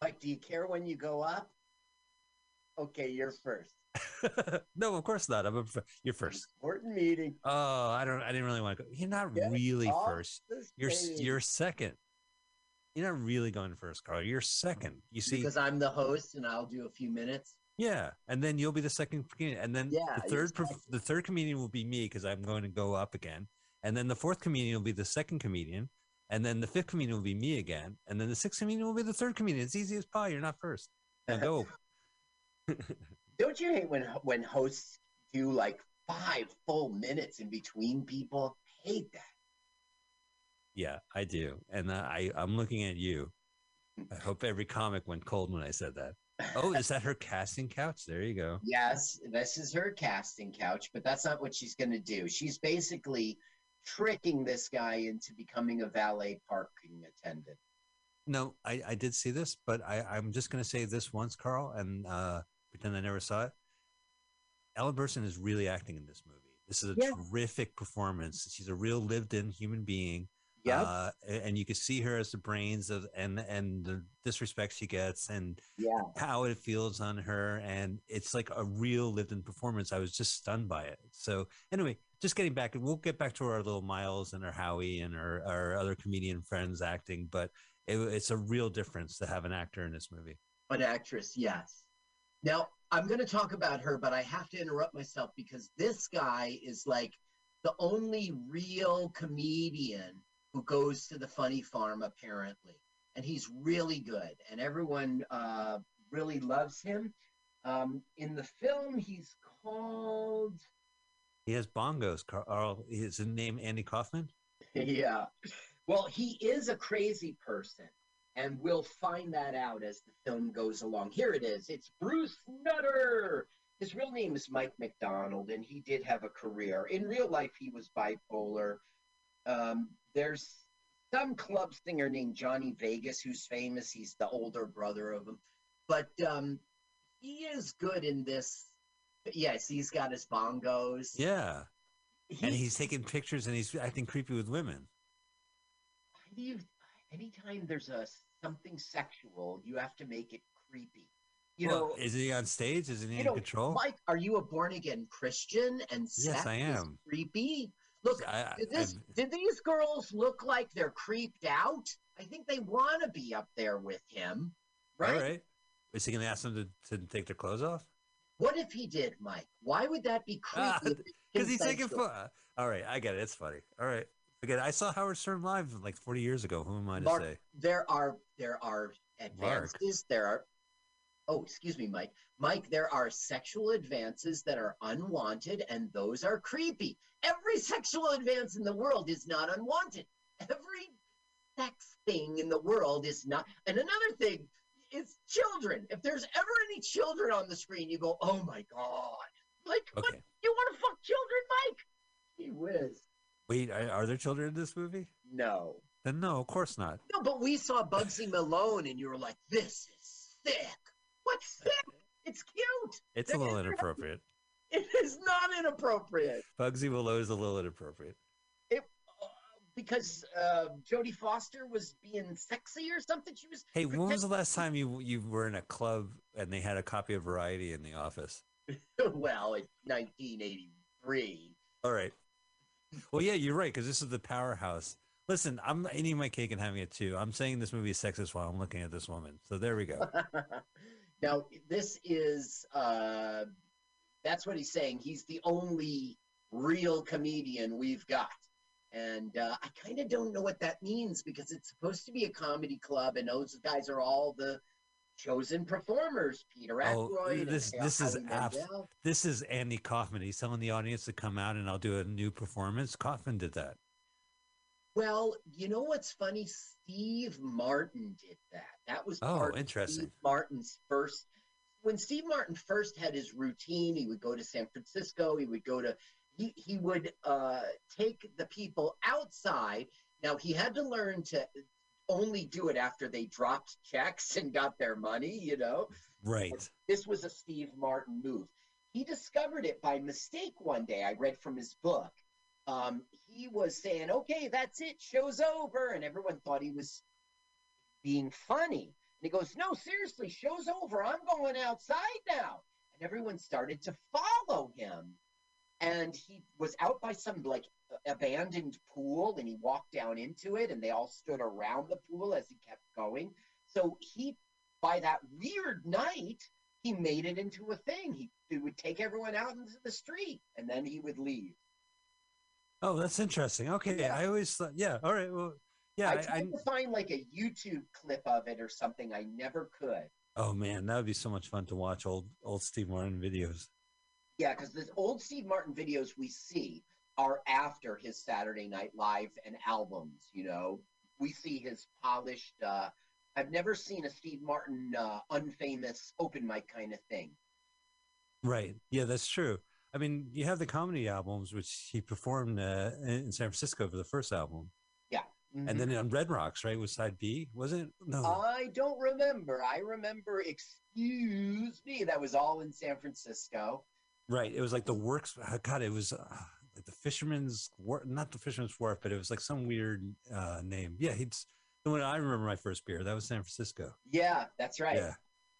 Like, do you care when you go up? Okay, you're first. no, of course not. I'm a, you're first. Important meeting. Oh, I don't. I didn't really want to go. You're not Get really first. You're stage. you're second. You're not really going first, Carl. You're second. You see, because I'm the host and I'll do a few minutes. Yeah, and then you'll be the second comedian, and then Yeah, the third perf- the third comedian will be me because I'm going to go up again, and then the fourth comedian will be the second comedian, and then the fifth comedian will be me again, and then the sixth comedian will be the third comedian. It's easy as pie. You're not first. Now go. Don't you hate when when hosts do like five full minutes in between people? Hate that. Yeah, I do. And uh, I, I'm looking at you. I hope every comic went cold when I said that. Oh, is that her casting couch? There you go. Yes, this is her casting couch, but that's not what she's going to do. She's basically tricking this guy into becoming a valet parking attendant. No, I, I did see this, but I, I'm just going to say this once, Carl, and uh, pretend I never saw it. Ellen Burstyn is really acting in this movie. This is a Yeah. terrific performance. She's a real lived-in human being. Yep. Uh, and you can see her as the brains of and and the disrespect she gets and Yeah. how it feels on her and it's like a real lived-in performance. I was just stunned by it. So anyway, just getting back, we'll get back to our little Miles and our Howie and our, our other comedian friends acting, but it, it's a real difference to have an actor in this movie. An actress, yes. Now, I'm going to talk about her, but I have to interrupt myself because this guy is like the only real comedian who goes to the funny farm, apparently. And he's really good, and everyone uh, really loves him. Um, in the film, he's called. He has bongos. Carl, is his name Andy Kaufman? Yeah. Well, he is a crazy person, and we'll find that out as the film goes along. Here it is. It's Bruce Nutter. His real name is Mike MacDonald, and he did have a career. In real life, he was bipolar. Um, there's some club singer named Johnny Vegas who's famous. He's the older brother of him. But um, he is good in this. Yes, he's got his bongos. Yeah. and he's taking pictures and he's acting creepy with women. You anytime there's a something sexual, you have to make it creepy. You Well, know, is he on stage? Is he in know, control? Mike, are you a born again Christian? And Yes, I am. creepy. Look, I- did, this, did these girls look like they're creeped out? I think they want to be up there with him, right? All right. Is he going to ask them to, to take their clothes off? What if he did, Mike? Why would that be creepy? Ah, it's Because he's taking fo- All right, I get it. It's funny. All right. Forget it. I saw Howard Stern live like 40 years ago. Who am I to Mark, say? there are there are advances. There are oh, excuse me, Mike. Mike, there are sexual advances that are unwanted, and those are creepy. Every sexual advance in the world is not unwanted. Every sex thing in the world is not. And another thing is children. If there's ever any children on the screen, you go, "Oh my god!" Like, what? You want to fuck children, Mike? He whiz. Wait, are, are there children in this movie? No. Then no, of course not. No, but we saw Bugsy Malone, and you were like, "This is sick." What's sick? It's cute. It's a little inappropriate. It is not inappropriate. Bugsy Willow is a little inappropriate. It uh, because uh, Jodie Foster was being sexy or something. She was. Hey, when was the last time you you were in a club and they had a copy of Variety in the office? well, in 1983. All right. Well, yeah, you're right because this is the powerhouse. Listen, I'm eating my cake and having it too. I'm saying this movie is sexist while I'm looking at this woman. So there we go. now this is uh, that's what he's saying. He's the only real comedian we've got. And uh, I kind of don't know what that means because it's supposed to be a comedy club, and those guys are all the chosen performers. Peter Oh, this this is abs- this is Andy Kaufman. He's telling the audience to come out and I'll do a new performance. Kaufman did that. Well, you know what's funny? Steve Martin did that. That was Oh, interesting. Steve Martin's first. When Steve Martin first had his routine, he would go to San Francisco. He would go to. He he would uh, take the people outside. Now he had to learn to only do it after they dropped checks and got their money. You know. Right. This was a Steve Martin move. He discovered it by mistake one day. I read from his book. Um, he was saying, okay, that's it, show's over. And everyone thought he was being funny. And he goes, no, seriously, show's over. I'm going outside now. And everyone started to follow him. And he was out by some like abandoned pool and he walked down into it and they all stood around the pool as he kept going. So he, by that weird night, he made it into a thing. He, he would take everyone out into the street and then he would leave. Oh, that's interesting. Okay, I always thought, yeah. All right. Well, yeah. I I, tried I, to find like a YouTube clip of it or something. I never could. Oh man, that would be so much fun to watch old old Steve Martin videos. Yeah, because the old Steve Martin videos we see are after his Saturday Night Live and albums. You know, we see his polished. uh I've never seen a Steve Martin uh, unfamous open mic kind of thing. Right. Yeah, that's true. I mean, you have the comedy albums, which he performed uh, in San Francisco for the first album, Yeah. and Mhm. then on Red Rocks, right, was side B, was it? No, I don't remember. I remember. Excuse me. That was all in San Francisco. right. It was like the works. uh, God, it was uh, like the Fisherman's Wharf, not the Fisherman's Wharf, but it was like some weird uh, name. Yeah, he's the one I remember my first beer. That was San Francisco. Yeah, that's right. Yeah.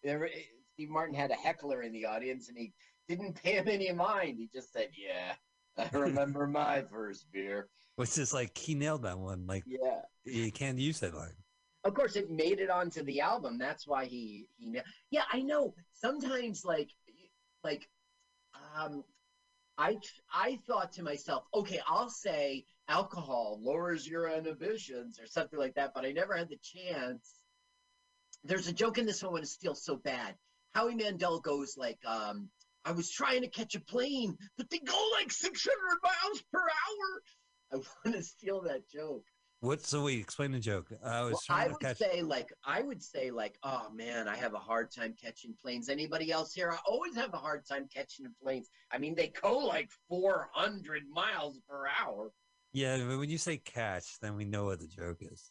There, Steve Martin had a heckler in the audience, and he didn't pay him any mind. He just said, "Yeah, I remember my first beer." Which is like he nailed that one. Like Yeah. you can't use that line. Of course, it made it onto the album. That's why he he. Yeah, I know. Sometimes, like, like, um, I I thought to myself, okay, I'll say alcohol lowers your inhibitions or something like that, but I never had the chance. There's a joke in this one when it feels so bad. Howie Mandel goes like, um, I was trying to catch a plane, but they go like 600 miles per hour. I want to steal that joke. What? So we explain the joke. I was Well, trying I to would catch. say like I would say like, oh man, I have a hard time catching planes. Anybody else here? I always have a hard time catching planes. I mean, they go like 400 miles per hour. Yeah, but when you say catch, then we know what the joke is.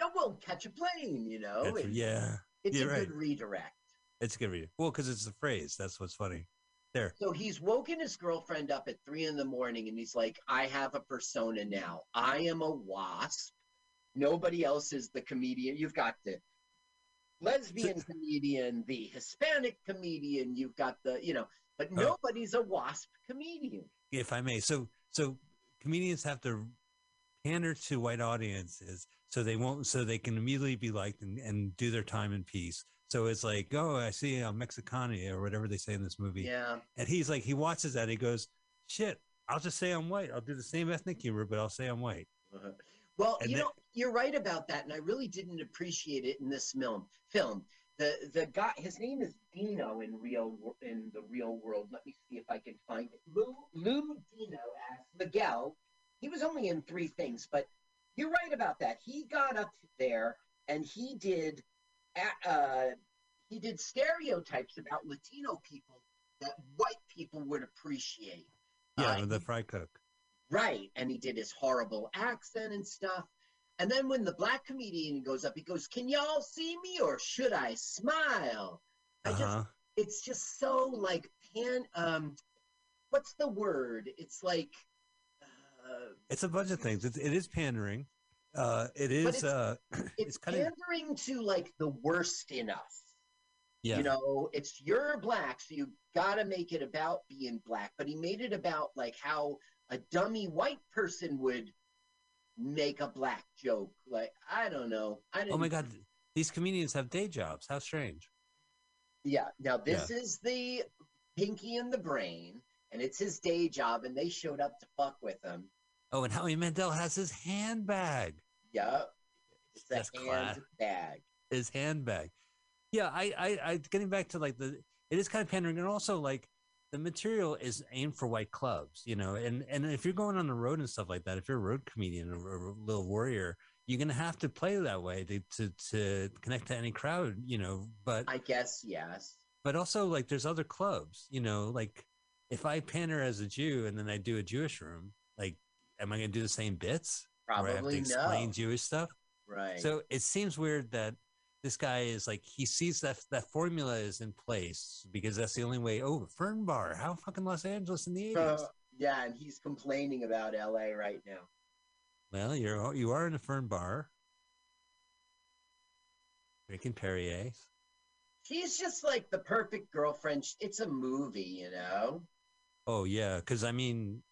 No, well, catch a plane, you know. Yeah, it's you're a right. good redirect. It's a good read. Well, because it's the phrase. That's what's funny. There. So he's woken his girlfriend up at three in the morning, and he's like, "I have a persona now. I am a wasp. Nobody else is the comedian. You've got the lesbian comedian, the Hispanic comedian. You've got the, you know, but Oh. nobody's a wasp comedian. if I may. So so comedians have to pander to white audiences so they won't so they can immediately be liked and, and do their time in peace. So it's like, oh, I see a Mexicani or whatever they say in this movie. Yeah. And he's like, he watches that. He goes, shit, I'll just say I'm white. I'll do the same ethnic humor, but I'll say I'm white. Uh-huh. Well, And you know, you're right about that, and I really didn't appreciate it in this film. Film. The the guy, his name is Dino in real in the real world. Let me see if I can find it. Lou Lou Dino as Miguel. He was only in three things, but you're right about that. He got up there and he did, uh, he did stereotypes about Latino people that white people would appreciate. Yeah, with the fry cook. Right. And he did his horrible accent and stuff. And then when the black comedian goes up, he goes, Can y'all see me or should I smile? I just Uh-huh. it's just so like pan um what's the word? It's like uh It's a bunch of things. It, it is pandering. Uh, it But it's- uh, it's kind of pandering to like the worst in us. yeah. You know, it's you're black, so you gotta make it about being black. But he made it about like how a dummy white person would make a black joke. Like I don't know. I didn't, Oh my god, these comedians have day jobs. How strange. Yeah. Now this is the Pinky and the Brain, and it's his day job, and they showed up to fuck with him. Oh, and Howie Mandel has his handbag. Yeah. It's That's class. handbag. His handbag. Yeah, I, I, I, getting back to like the, it is kind of pandering, and also like the material is aimed for white clubs, you know, and and if you're going on the road and stuff like that, if you're a road comedian or, a little warrior, you're gonna have to play that way to to to connect to any crowd, you know. But I guess yes. but also like there's other clubs you know like if i pander as a jew and then i do a jewish room like am i to do the same bits where i have to Probably explain no. jewish stuff Right. so it seems weird that this guy is like he sees that that formula is in place because that's the only way oh fern bar how fucking los angeles in the 80s Uh, yeah, and he's complaining about LA right now. well you're you are in a fern bar drinking perrier She's just like the perfect girlfriend. It's a movie, you know. Oh yeah, because I mean,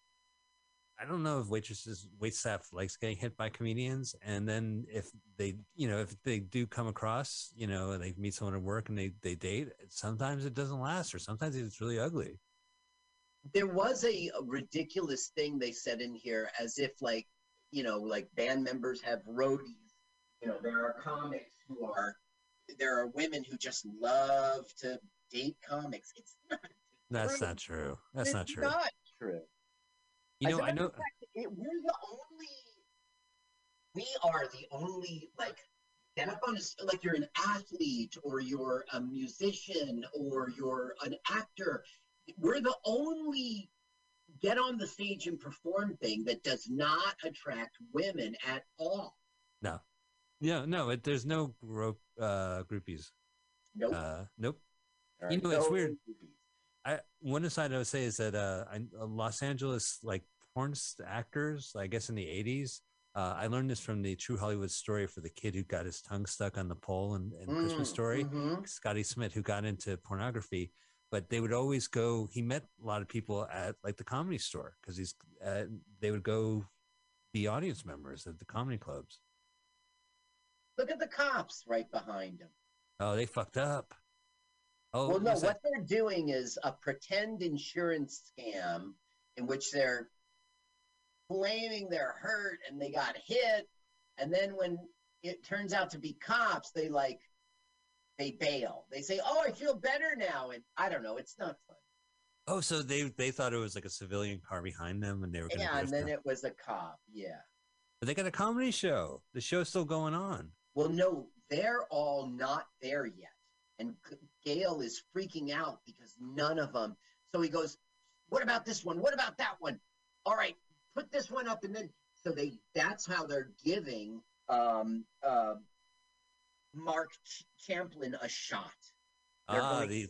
I don't know if waitresses, wait staff likes getting hit by comedians, and then if they, you know, if they do come across, you know, they meet someone at work and they they date, sometimes it doesn't last, or sometimes it's really ugly. There was a, a ridiculous thing they said in here, as if like, you know, like band members have roadies. You know, there are comics who are there are women who just love to date comics. It's not. That's true. not true. That's it's not true. Not true. You know, a I matter know. fact, it, we're the only. We are the only like get up on a, s- like you're an athlete or you're a musician or you're an actor. We're the only get on the stage and perform thing that does not attract women at all. No. Yeah, no, it, there's no group uh groupies. Nope. Uh, nope. There You are know, it's weird. groupies. I one aside I would say is that uh, I, uh, Los Angeles like porn actors, I guess in the '80s. Uh, I learned this from the True Hollywood Story for the kid who got his tongue stuck on the pole in, in Christmas Mm, Story. mhm. Scotty Smith, who got into pornography, but they would always go. He met a lot of people at like the comedy store because he's. Uh, they would go be audience members at the comedy clubs. Look at the cops right behind him. Oh, they fucked up. Oh, well, no, what they're doing is a pretend insurance scam in which they're claiming they're hurt and they got hit, and then when it turns out to be cops, they like they bail. They say, "Oh, I feel better now," and I don't know. It's not fun. Oh, so they they thought it was like a civilian car behind them, and they were. Yeah, and then it was a cop. Yeah. But they got a comedy show. The show's still going on. Well, no, they're all not there yet. And Gail is freaking out because none of them. So he goes, What about this one? What about that one? All right, put this one up. And then, so they, that's how they're giving um, uh, Mark Ch- Champlin a shot. They're ah, going- the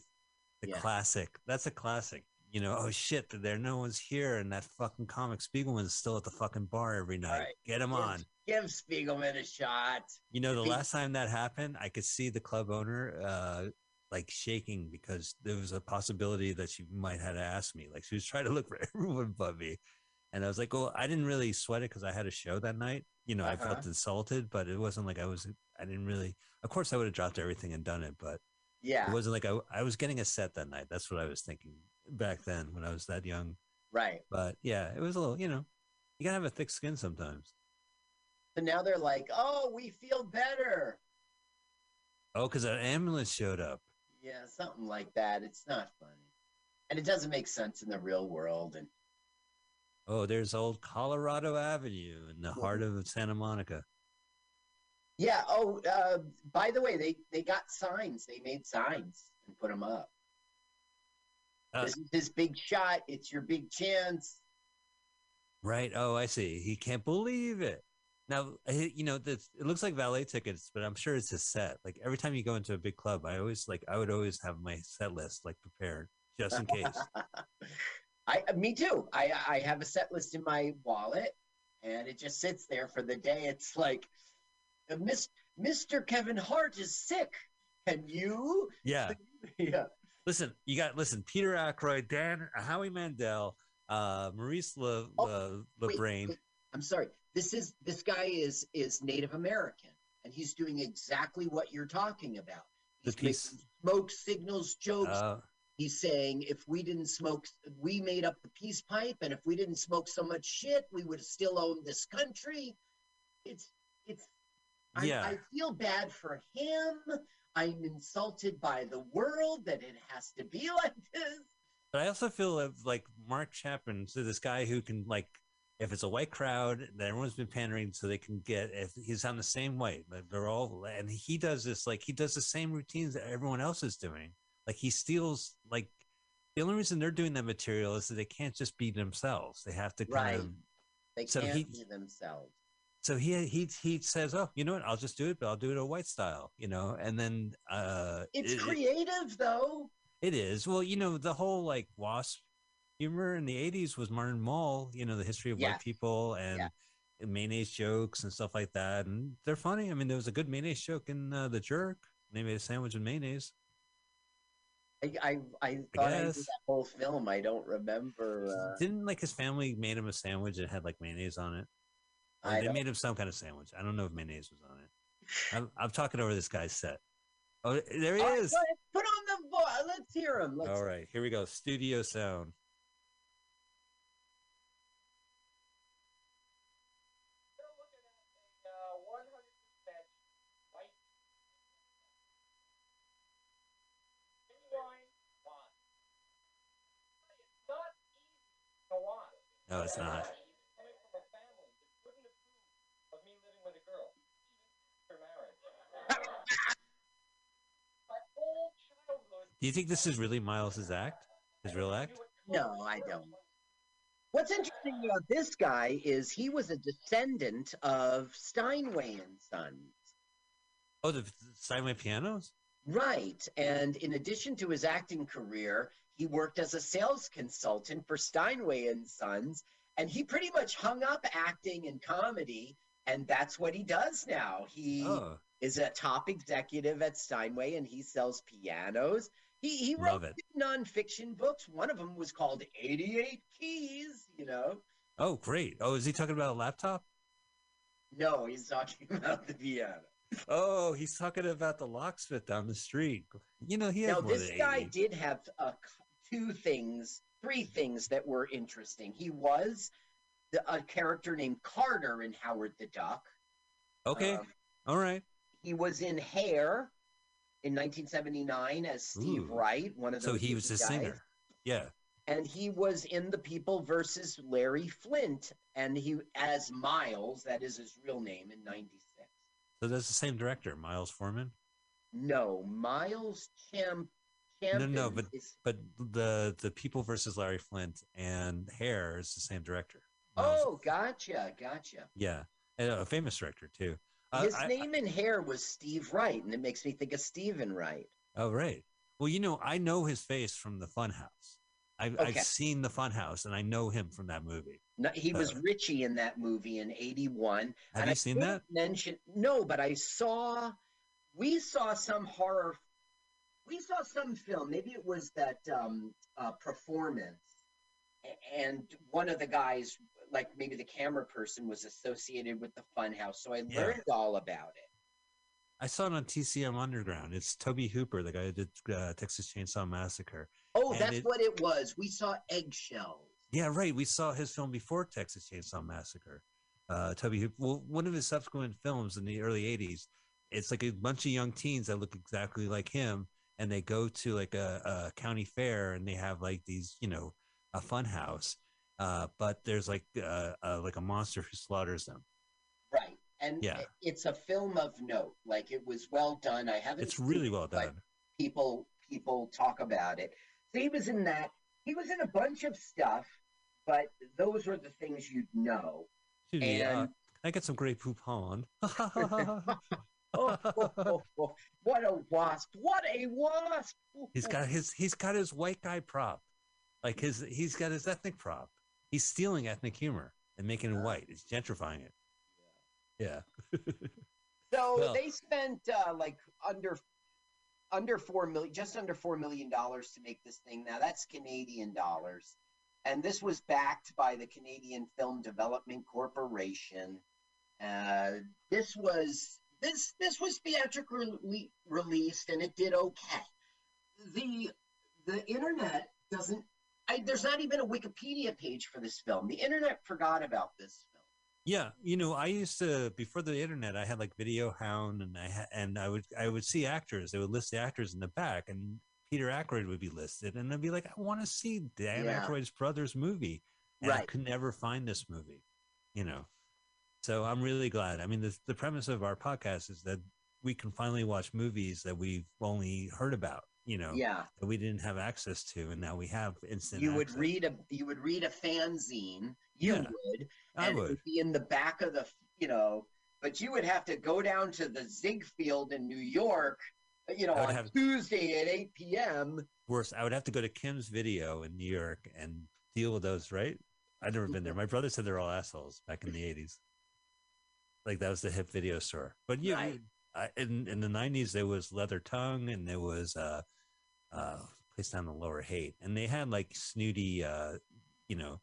the Yeah. classic. That's a classic. You know, oh shit, there no one's here, and that fucking comic Spiegelman's still at the fucking bar every night. right. Get him Give- on. Give Spiegelman a shot. You know, the he- last time that happened, I could see the club owner uh like shaking because there was a possibility that she might have asked me. Like she was trying to look for everyone but me. And I was like, well, I didn't really sweat it because I had a show that night. You know, I felt Uh-huh. insulted, but it wasn't like I was. I didn't really. Of course, I would have dropped everything and done it, but Yeah. it wasn't like I. I was getting a set that night. That's what I was thinking back then when I was that young. Right. But yeah, it was a little. You know, you gotta have a thick skin sometimes. So now they're like, Oh, we feel better. Oh, because an ambulance showed up. Yeah, something like that. It's not funny. And it doesn't make sense in the real world. And Oh, there's old Colorado Avenue in the heart of Santa Monica. yeah, oh, uh, by the way, they they got signs. They made signs and put them up. Uh, this is his big shot. It's your big chance. Right. Oh, I see. He can't believe it. Now, you know, this, it looks like valet tickets, but I'm sure it's a set. Like every time you go into a big club, I always like, I would always have my set list like prepared just in case. I me too. I I have a set list in my wallet, and it just sits there for the day. It's like, uh, Miss Mr. Kevin Hart is sick. Can you? yeah. Yeah. Listen, you got, listen, Peter Aykroyd, Dan, Howie Mandel, uh, Maurice Le, Le, LeBrain. wait, I'm sorry. This is this guy is is Native American, and he's doing exactly what you're talking about. The He's piece. smoke signals jokes. Uh, He's saying if we didn't smoke, we made up the peace pipe, and if we didn't smoke so much shit, we would still own this country. It's it's. I, Yeah. I feel bad for him. I'm insulted by the world that it has to be like this. But I also feel like Mark Champlin, so this guy who can like, if it's a white crowd that everyone's been pandering, so they can get if he's on the same white, like they're all, and he does this like he does the same routines that everyone else is doing. Like he steals like the only reason they're doing that material is that they can't just be themselves. They have to kind Right. of. They So can't he- be themselves. So he he he says, "Oh, you know what? I'll just do it, but I'll do it a white style." You know, and then uh, It's it- it- creative, though. it is. Well, you know, the whole like wasp humor in the 80s was Martin Mull, you know, the history of Yeah. white people and, Yeah. mayonnaise jokes and stuff like that. And they're funny. I mean, there was a good mayonnaise joke in uh, The Jerk. They made a sandwich with mayonnaise. I I, I thought I, guess. that whole film. I don't remember. Uh, Didn't like his family made him a sandwich that had like mayonnaise on it? Or I they don't- made him some kind of sandwich. I don't know if mayonnaise was on it. I'm, I'm talking over this guy's set. Oh, there he All right, is. ahead, Put on the vo- Let's hear him. Let's, All right, here we go. Studio sound. No, it's not. Do you think this is really Miles's act? His real act? No, I don't. What's interesting about this guy is he was a descendant of Steinway and Sons. Oh, the Steinway pianos? Right. And in addition to his acting career, he worked as a sales consultant for Steinway and Sons. And he pretty much hung up acting and comedy. And that's what he does now. He Oh. is a top executive at Steinway and he sells pianos. He, he wrote Love it. two nonfiction books. One of them was called 88 Keys, you know. Oh, great. Oh, is he talking about a laptop? No, he's talking about the piano. Oh, he's talking about the locksmith down the street. You know, he has now this guy 80. did have a, two things three things that were interesting he was the, a character named carter in howard the duck Okay. Um, All right. he was in hair in 1979 as steve Ooh. wright one of the. So he was a guys. singer. Yeah. and he was in the people versus larry flynt and he as miles that is his real name in 96 So that's the same director, Milos Forman. no miles champ No, no, but is- but the the People versus Larry Flynt and Hair is the same director. Oh gotcha gotcha yeah, and a famous director too. Uh, His I- name in hair was Steve Wright, and it makes me think of Stephen Wright. Oh, right. Well, you know, I know his face from the Funhouse. I've, Okay. I've seen the Funhouse, and I know him from that movie. No, he was Uh, Richie in that movie in '81. Have and you I seen that? Mention no, but I saw. We saw some horror. We saw some film. Maybe it was that um, uh, performance, and one of the guys, like maybe the camera person, was associated with the Funhouse. So I Yeah. learned all about it. I saw it on TCM Underground. It's Tobe Hooper, the guy who did uh, Texas Chainsaw Massacre. Oh, And that's it- what it was. We saw eggshells. Yeah, right. We saw his film before Texas Chainsaw Massacre. Uh, Tobe Hooper. Well, one of his subsequent films in the early '80s. It's like a bunch of young teens that look exactly like him, and they go to like a, a county fair, and they have like these, you know, a fun house. Uh, but there's like uh, uh, like a monster who slaughters them. Right. And Yeah. it's a film of note. Like it was well done. I haven't It's really well done. People people talk about it. So he was in that. He was in a bunch of stuff, but those are the things you'd know. Excuse uh, And- I get some Grey Poupon. Oh, oh, oh, what a wasp! What a wasp! He's got his he's got his white guy prop, like his he's got his ethnic prop. He's stealing ethnic humor and making it white. He's gentrifying it. Yeah. So Well- they spent uh, like under under four million, just under four million dollars to make this thing. Now that's Canadian dollars, and this was backed by the Canadian Film Development Corporation. Uh, this was this this was theatrically released, and it did okay. The the internet doesn't. I, there's not even a Wikipedia page for this film. The internet forgot about this film. Yeah, you know, I used to before the internet. I had like Video Hound, and I ha- and I would I would see actors. They would list the actors in the back, and Peter Aykroyd would be listed, and I'd be like, I want to see Dan Yeah. Aykroyd's brother's movie, and I could never find this movie. You know, so I'm really glad. I mean, the the premise of our podcast is that we can finally watch movies that we've only heard about. You know, Yeah. that we didn't have access to, and now we have instant. you would access. read a you would read a fanzine you Yeah, would I would. would be in the back of the you know but you would have to go down to the Ziegfeld in New York you know on have- Tuesday at 8 p.m. worse. I would have to go to Kim's Video in New York and deal with those. Right? I've never been there. My brother said they're all assholes back in the '80s. Like that was the hip video store. But yeah, Right. I, in in the '90s there was Leather Tongue and there was uh, uh, place down the Lower Haight, and they had like snooty, uh, you know,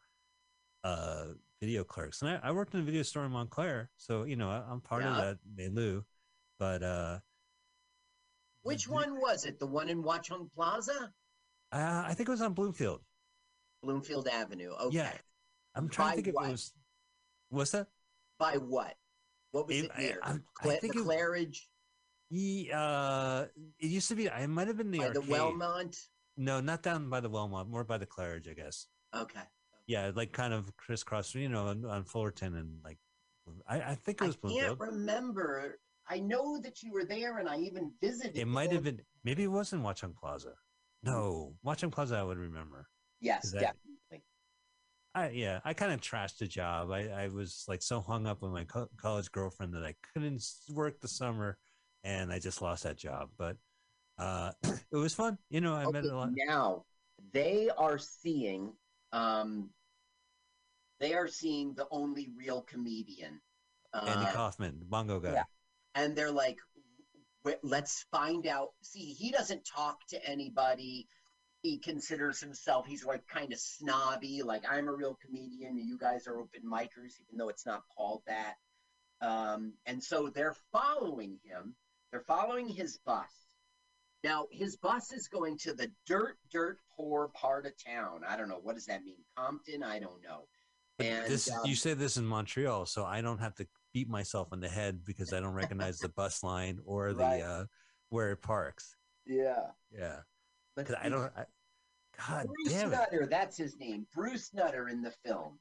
uh, video clerks. And I, I worked in a video store in Montclair, so you know I, I'm part of that milieu. But uh, Which one was it? The one in Watchung Plaza? uh, I think it was on Bloomfield. Bloomfield Avenue. Okay. Yeah, I'm trying By to think if what? it was. What's that? By what? What was It- it, I- I- The I think the Claridge Ye- uh, it used to be. I might have been the by the. Wellmont? No, not down by the Wellmont. More by the Claridge, I guess. Okay. Yeah, like kind of crisscross, you know, on, on Fullerton and like, I, I think it was I can't Bloomfield. remember. I know that you were there, and I even visited. It might have been, maybe it wasn't Watchung Plaza. No, Watchung Plaza, I would remember. Yes, that- definitely. I yeah, I kind of trashed the job. I, I was like so hung up with my co- college girlfriend that I couldn't work the summer, and I just lost that job. But uh, it was fun. You know, I met a lot. now they are seeing. Um, they are seeing the only real comedian. Andy Uh, Kaufman, Bongo guy. Yeah. And they're like, "Wait, let's find out. See, he doesn't talk to anybody. He considers himself, he's like kind of snobby, like I'm a real comedian and you guys are open micers, even though it's not called that. Um, and so they're following him. They're following his bus. Now, his bus is going to the dirt, dirt poor part of town. I don't know. What does that mean? Compton? I don't know. And this um, you say this in Montreal, so I don't have to beat myself in the head because I don't recognize the bus line or the Right. uh, where it parks. yeah. Yeah, because I don't. I, God Bruce damn it, Nutter, that's his name. Bruce Nutter in the film.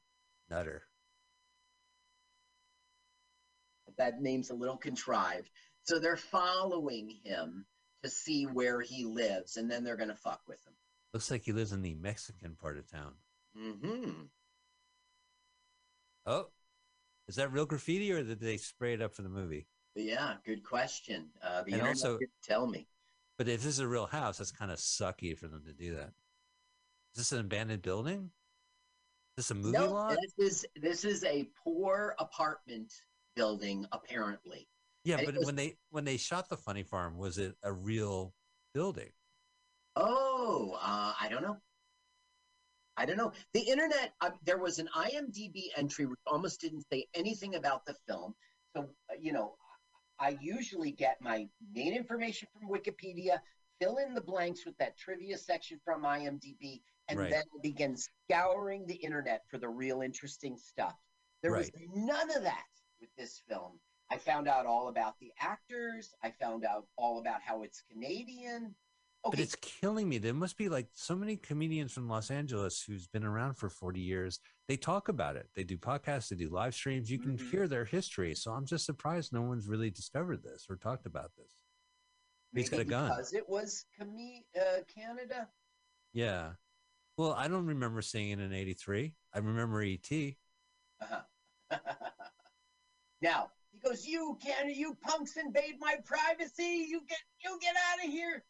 Nutter. That name's a little contrived. So they're following him to see where he lives, and then they're going to fuck with him. Looks like he lives in the Mexican part of town. Mm-hmm. Oh, is that real graffiti or did they spray it up for the movie? Yeah, good question. Uh, the And also- tell me. But if this is a real house, that's kind of sucky for them to do that. Is this an abandoned building? Is this a movie no, lot? this is this is a poor apartment building, apparently. Yeah, and but was- when they when they shot the Funny Farm, was it a real building? Oh, uh, I don't know. I don't know. The internet, uh, there was an IMDb entry which almost didn't say anything about the film. So, uh, you know, I usually get my main information from Wikipedia, fill in the blanks with that trivia section from IMDb, and Right. then begin scouring the internet for the real interesting stuff. There was none of that with this film. I found out all about the actors. I found out all about how it's Canadian. But it's killing me. There must be like so many comedians from Los Angeles who's been around for 40 years. They talk about it. They do podcasts, they do live streams. You can Mm-hmm. hear their history. So I'm just surprised no one's really discovered this or talked about this. He's got a Maybe gun. Because it was Came- uh, Canada. Yeah. Well, I don't remember seeing it in 83. I remember ET. Uh-huh. now he goes, "You Canada, you punks invade my privacy. You get, you get out of here."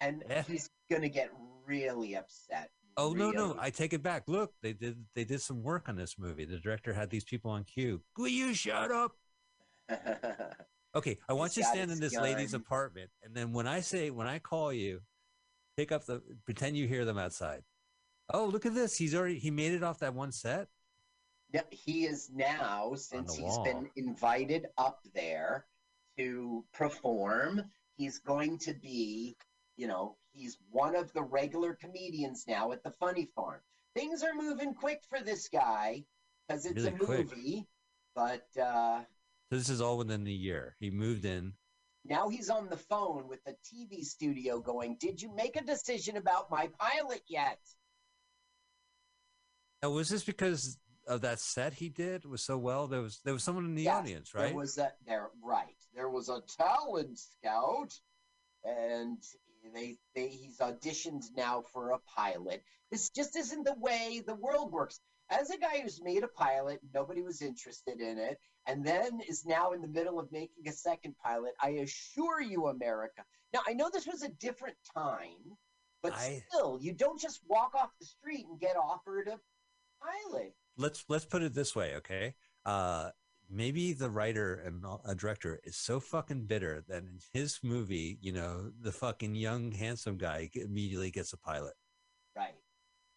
And Yeah. he's gonna get really upset. Oh no, no. I take it back. Look, they did they did some work on this movie. The director had these people on cue. Will you shut up? Okay, I want He's you to stand in his this lady's apartment, and then when I say when I call you, pick up the pretend you hear them outside. Oh, look at this! He's already he made it off that one set. Yeah, he is now, since he's wall. been invited up there to perform, he's going to be, you know, he's one of the regular comedians now at the Funny Farm. Things are moving quick for this guy because it's Really a quick. movie, but uh, So this is all within the year. He moved in. now he's on the phone with the TV studio going, Did you make a decision about my pilot yet? Now, was this because of that set he did was so well? There was there was someone in the Yes, audience, right? There was a there right. There was a talent scout, and they they he's auditioned now for a pilot. This just isn't the way the world works. As a guy who's made a pilot, nobody was interested in it, and then is now in the middle of making a second pilot. I assure you, America. Now I know this was a different time, but I- still, you don't just walk off the street and get offered a pilot. let's let's put it this way, okay? Uh, maybe the writer and a director is so fucking bitter that in his movie, you know, the fucking young handsome guy immediately gets a pilot. Right.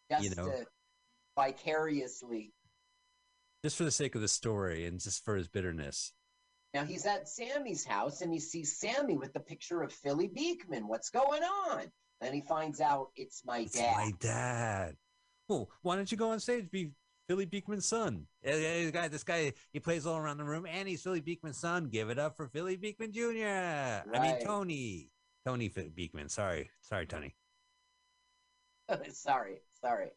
Just You know. vicariously. just for the sake of the story and just for his bitterness. Now he's at Sammy's house and he sees Sammy with the picture of Philly Beekman. What's going on? Then he finds out it's my It's dad. my dad. Well, why don't you go on stage be Philly Beekman's son? This guy, this guy, he plays all around the room, and he's Philly Beekman's son. Give it up for Philly Beekman Jr. I mean Tony, Tony Beekman. Sorry, sorry, Tony. sorry, sorry.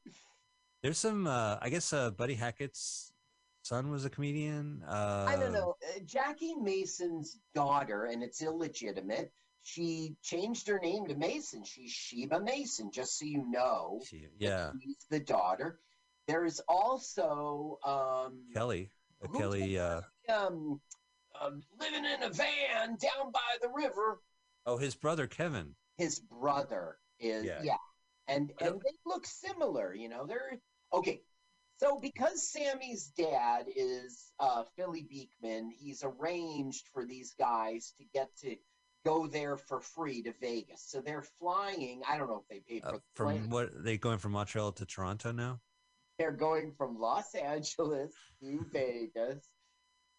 There's some. Uh, I guess uh, Buddy Hackett's son was a comedian. Uh, I don't know. Uh, Jackie Mason's daughter, and it's illegitimate. She changed her name to Mason. She's Sheba Mason, just so you know. She, yeah, She's the daughter. There's also um, Kelly. Uh, Kelly. Uh, um, um, living in a van down by the river. oh, his brother Kevin. His brother is Yeah. yeah, and and they look similar. You know, they're okay. So because Sammy's dad is uh, Philly Beekman, he's arranged for these guys to get to go there for free to Vegas. So they're flying. I don't know if they paid for Uh, the plane. from what they going from Montreal to Toronto now? They're going from Los Angeles to Vegas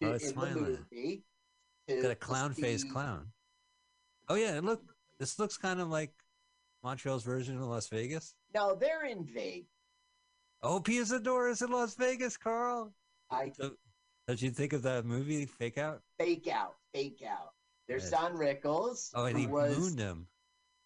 Oh, it's in the smiling. movie. Got a to clown face clown. Oh yeah, and look, this looks kind of like Montreal's version of Las Vegas. No, they're in Vegas. Oh, Pia Zadora is in Las Vegas, Carl. I do. Did you think of that movie Fake Out? fake out, fake out. There's Yes. Don Rickles, Oh, and he was mooned him.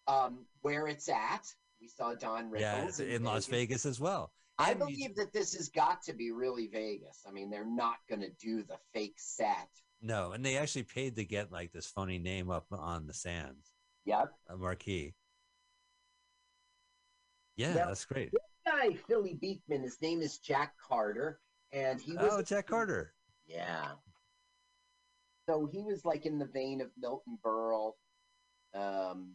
um, where it's at. We saw Don Rickles Yeah, it's in Las Vegas as well. I believe that this has got to be really Vegas. I mean, they're not going to do the fake set. No, and they actually paid to get like this funny name up on the sands. Yep. A marquee. Yeah, Now, that's great. This guy, Philly Beekman, his name is Jack Carter, and he was Oh, Jack Carter. Yeah. So he was like in the vein of Milton Berle. Um,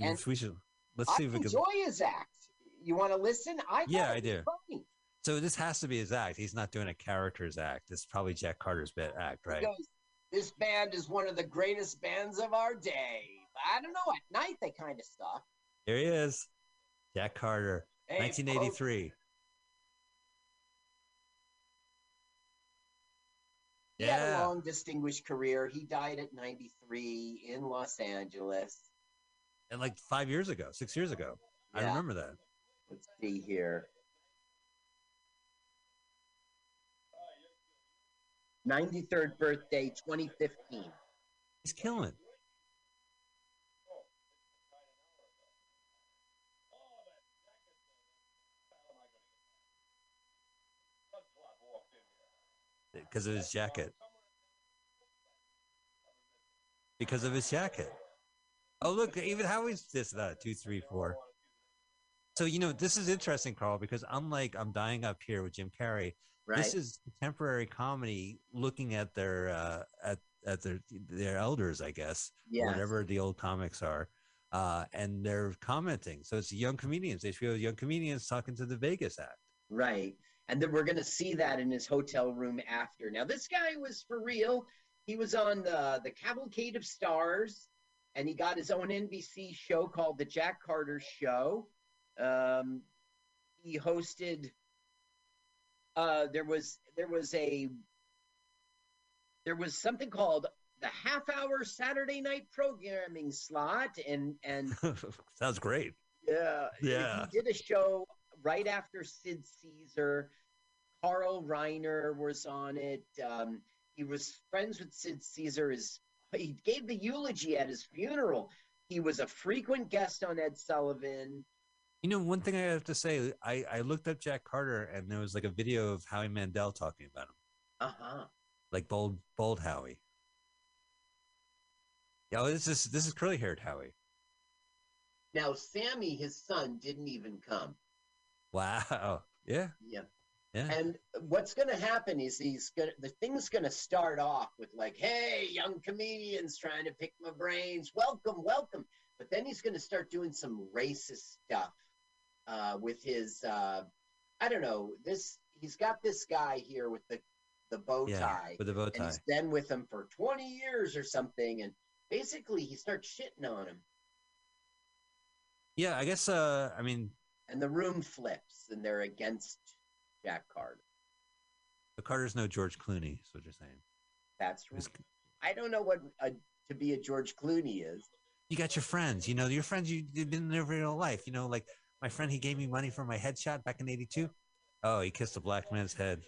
And we should let's I see if we can. enjoy his act. You want to listen? I Yeah, I do. Funny. So this has to be his act. He's not doing a character's act. It's probably Jack Carter's bit act, right? Goes, this band is one of the greatest bands of our day. I don't know. At night they kind of suck. Here he is, Jack Carter, Hey, 1983. He had a long, distinguished career. He died at 93 in Los Angeles. and like five years ago, six years ago, I remember that. Let's see here. 93rd birthday, 2015. He's killing. Because of his jacket. Because of his jacket. Oh, look, even Howie's this, uh, two, three, four. So, you know, this is interesting, Carl, because unlike I'm Dying Up Here with Jim Carrey, Right. this is contemporary comedy looking at their, uh, at, at their, their elders, I guess, Yes. whatever the old comics are. Uh, and they're commenting. So it's young comedians. They feel young comedians talking to the Vegas act. Right. And then we're going to see that in his hotel room after. Now, this guy was for real. He was on the, the Cavalcade of Stars, and he got his own NBC show called The Jack Carter Show. Um, he hosted. Uh, there was there was a there was something called the half hour Saturday night programming slot, and and Sounds great. yeah. Yeah. He did a show right after Sid Caesar. Carl Reiner was on it. Um, he was friends with Sid Caesar. His, he gave the eulogy at his funeral. He was a frequent guest on Ed Sullivan. You know, one thing I have to say, I, I looked up Jack Carter and there was like a video of Howie Mandel talking about him, Uh huh. like bold, bold Howie. Yeah, this is this is curly haired Howie. Now, Sammy, his son, didn't even come. Wow. Yeah. Yeah. Yeah. And what's going to happen is he's going to, the thing's going to start off with like, hey, young comedians trying to pick my brains. Welcome, welcome. But then he's going to start doing some racist stuff uh, with his, uh, I don't know, this, he's got this guy here with the, the bow Yeah, tie. with the bow tie. And he's been with him for 20 years or something. And basically he starts shitting on him. Yeah, I guess. Uh, I mean, And the room flips and they're against Jack Carter. the Carter's no George Clooney. Is what you're saying. That's right. I don't know what a, to be a George Clooney is. You got your friends. You know, your friends you, you've been there for your whole life. You know, like my friend, he gave me money for my headshot back in '82. Oh, he kissed a black man's head.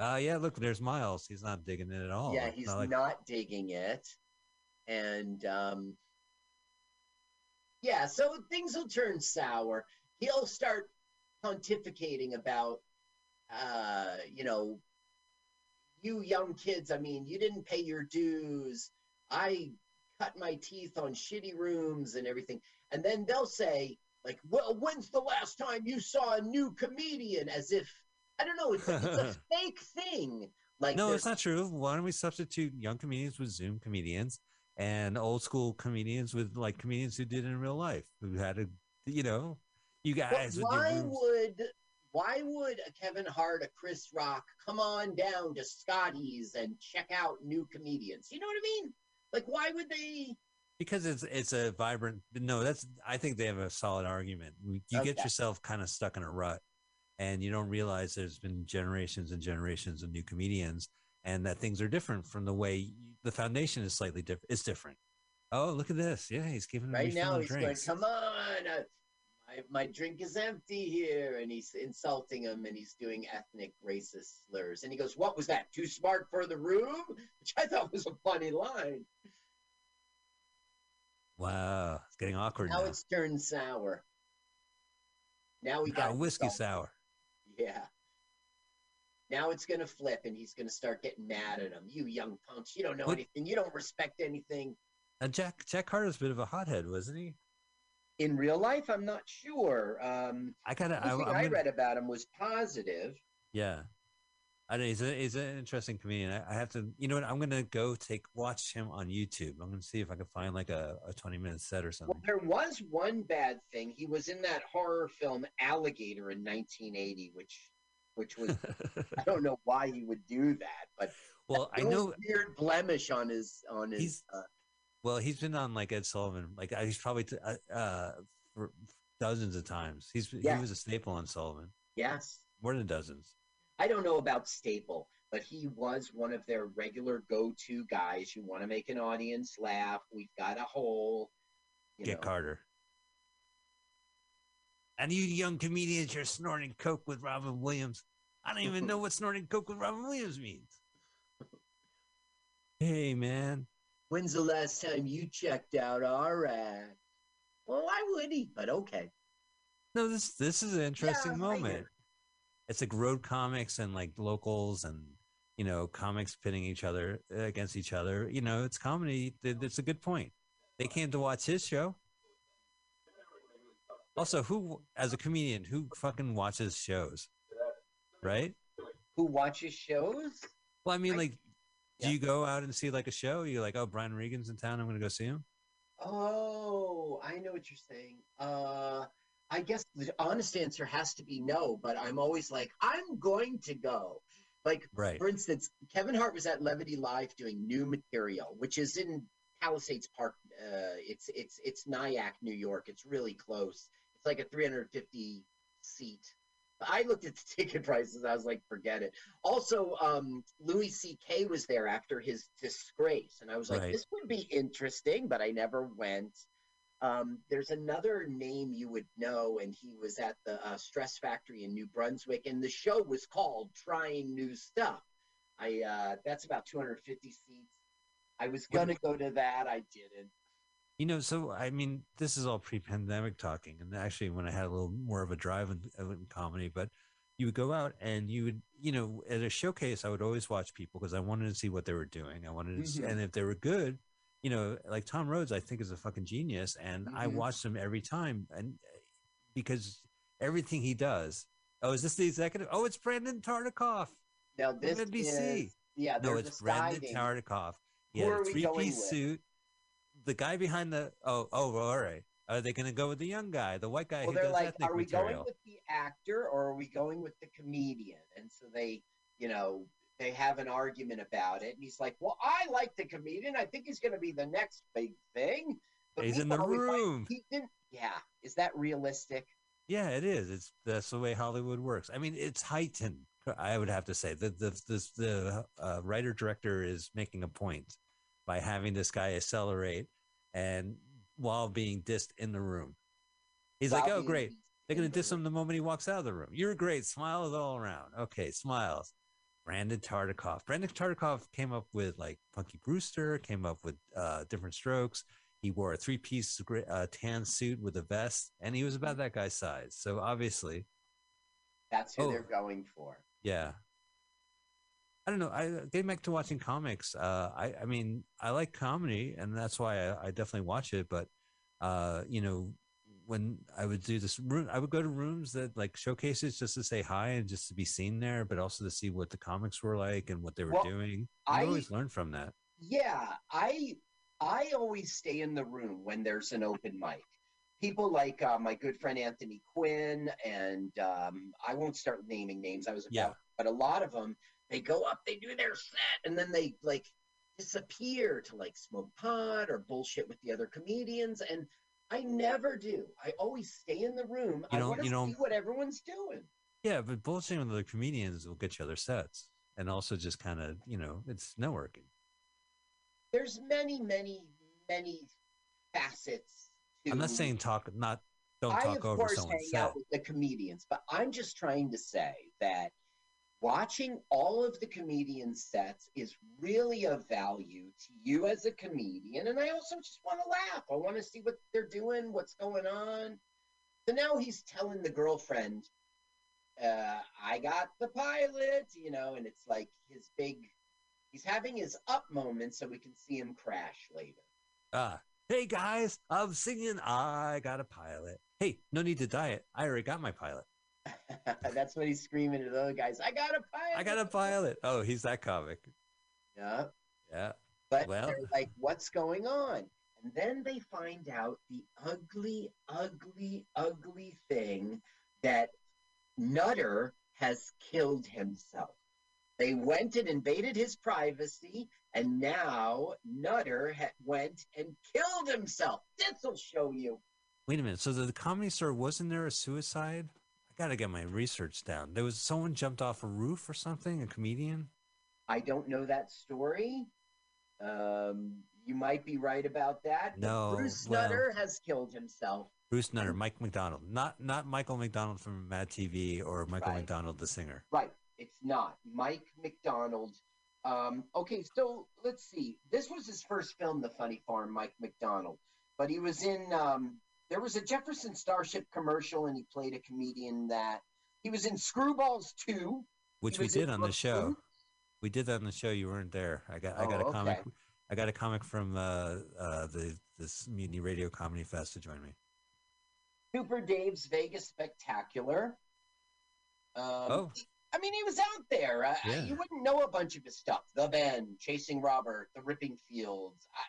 Uh, yeah, look, there's Miles. He's not digging it at all. yeah, he's not like- not digging it. And um yeah, so things will turn sour. He'll start pontificating about, uh, you know, you young kids. I mean, you didn't pay your dues. I cut my teeth on shitty rooms and everything. And then they'll say, like, well, when's the last time you saw a new comedian? As if, I don't know, it's, a- it's a fake thing. Like, no, it's not true. Why don't we substitute young comedians with Zoom comedians and old school comedians with like comedians who did in real life, who had a, you know, you guys why would why would a Kevin Hart, a Chris Rock come on down to Scotty's and check out new comedians? You know what I mean? Like, why would they? Because it's it's a vibrant no that's i think they have a solid argument you get yourself kind of stuck in a rut and you don't realize there's been generations and generations of new comedians and that things are different from the way you- the foundation is slightly different it's different oh look at this yeah he's giving. Right now, he's drinks. going, "Come on, uh, my my drink is empty here," and he's insulting him, and he's doing ethnic racist slurs, and he goes, "What was that? Too smart for the room?" Which I thought was a funny line. Wow it's getting awkward Now now, it's turned sour. Now we Ah, got whiskey insulted. sour Yeah. Now it's gonna flip, and he's gonna start getting mad at him. You young punks, you don't know What- anything. You don't respect anything. uh, jack jack carter's a bit of a hothead wasn't he In real life, I'm not sure. Um, i gotta I, everything I'm gonna- read about him was positive. Yeah. I know he's, a, he's an interesting comedian. I, I have to, you know what? I'm gonna go take watch him on YouTube. I'm gonna see if I can find like a, a 20 minute set or Well, something. there was one bad thing. He was in that horror film Alligator in 1980, which, which was I don't know why he would do that, but Well, I know. weird blemish on his on his. Uh, Well, he's been on like Ed Sullivan. Like he's probably t- uh, uh, for dozens of times. He's Yeah. he was a staple on Sullivan. yes, More than dozens. I don't know about Staple, but he was one of their regular go-to guys. You want to make an audience laugh? We've got a hole. Get know. Carter. And you young comedians, you're snorting coke with Robin Williams. I don't even know what snorting coke with Robin Williams means. Hey, man. When's the last time you checked out our ad? Well, why would he? But okay. No, this this is an interesting I moment. It's like road comics and like locals and you know comics pitting each other uh, against each other. You know, it's comedy. It's a good point. They came to watch his show. Also, who as a comedian who fucking watches shows, right? Who watches shows? Well, I mean, like, do you go out and see like a show? You're like, oh, Brian Regan's in town. I'm gonna go see him. Oh, I know what you're saying. Uh, I guess the honest answer has to be no, but I'm always like, I'm going to go. Like, Right. for instance, Kevin Hart was at Levity Live doing new material, which is in Palisades Park. Uh, it's it's it's Nyack, New York. It's really close. It's like a 350 seat. I looked at the ticket prices. I was like, forget it. Also, um, Louis C.K. was there after his disgrace, and I was like, Right. this would be interesting, but I never went. Um, there's another name you would know, and he was at the uh, Stress Factory in New Brunswick, and the show was called "Trying New Stuff." I uh, that's about 250 seats. I was gonna go to that, I didn't. You know, so I mean, this is all pre-pandemic talking, and actually, when I had a little more of a drive in, in comedy, but you would go out and you would, you know, at a showcase, I would always watch people because I wanted to see what they were doing. I wanted to, see, Mhm. and if they were good, you know, like Tom Rhodes, I think is a fucking genius, and I Mhm. watched him every time, and because everything he does. Oh, is this the executive? Oh, it's Brandon Tartikoff. Now this NBC. is yeah. no, it's Brandon. Tartikoff. He Who had are a we three going piece with? suit. The guy behind the oh oh all right. Are they going to go with the young guy, the white guy Well, they're like, are we material? going with the actor or are we going with the comedian? And so they, you know, they have an argument about it. And he's like, well, I like the comedian. I think he's going to be the next big thing. But He's in the room. He didn't. Yeah. Is that realistic? Yeah, it is. It's that's the way Hollywood works. I mean, it's heightened. I would have to say that the the the uh, writer director is making a point by having this guy accelerate and while being dissed in the room. He's like, "Oh, great! They're gonna the diss him the moment he walks out of the room. You're great. Smiles all around. Okay, smiles." Brandon Tartikoff. Brandon Tartikoff came up with like Punky Brewster. Came up with uh, Diff'rent Strokes. He wore a three-piece uh, tan suit with a vest, and he was about that guy's size. So obviously, That's who Oh. they're going for. Yeah. I don't know. I getting back to watching comics. Uh, I I mean, I like comedy, and that's why I, I definitely watch it. But uh, you know, when I would do this room, I would go to rooms that like showcases just to say hi and just to be seen there, but also to see what the comics were like and what they were Well, doing. I I- always learn from that. Yeah, I I always stay in the room when there's an open mic. People like uh, my good friend Anthony Quinn, and um, I won't start naming names. I was about, Yeah. but a lot of them they go up, they do their set, and then they like disappear to like smoke pot or bullshit with the other comedians. And I never do. I always stay in the room. You I want to you see what everyone's doing. Yeah, but bullshitting with other comedians will get you other sets, and also just kind of you know it's networking. There's many, many, many facets. To I'm not saying talk, not don't I, talk of over course, someone's hang set. out with the comedians, but I'm just trying to say that watching all of the comedian sets is really of value to you as a comedian. And I also just want to laugh. I want to see what they're doing, what's going on. So now he's telling the girlfriend, uh, I got the pilot, you know, and it's like his big, he's having his up moment so we can see him crash later. Ah, hey guys, I'm singing. I got a pilot. Hey, no need to diet. I already got my pilot. That's what he's screaming to the other guys. I got a pilot. I got a pilot. Oh, he's that comic. Yeah. Yeah. But Well- they're like, what's going on? And then they find out the ugly, ugly, ugly thing that Nutter has killed himself. They went and invaded his privacy, and now Nutter ha- went and killed himself. This'll show you. Wait a minute. So the, the comedy store wasn't there a suicide? I gotta get my research down. There was someone jumped off a roof or something. A comedian. I don't know that story. Um, you might be right about that. No, Bruce well- Nutter has killed himself. Bruce Nutter, Mike MacDonald, not not Michael McDonald from Mad TV or Michael Right. McDonald the singer. Right. It's not. Mike MacDonald. Um, okay, so let's see. This was his first film, The Funny Farm, Mike MacDonald. But he was in, um, there was a Jefferson Starship commercial, and he played a comedian that he was in Screwballs 2. which we did on the show. We did that on the show. You weren't there. I got I got Oh, a comic. okay. I got a comic from uh, uh, the this Mutiny Radio Comedy Fest to join me. Super Dave's Vegas Spectacular. Um, Oh. I mean, he was out there. Uh, Yeah. You wouldn't know a bunch of his stuff. The Bend, Chasing Robert, The Ripping Fields. I-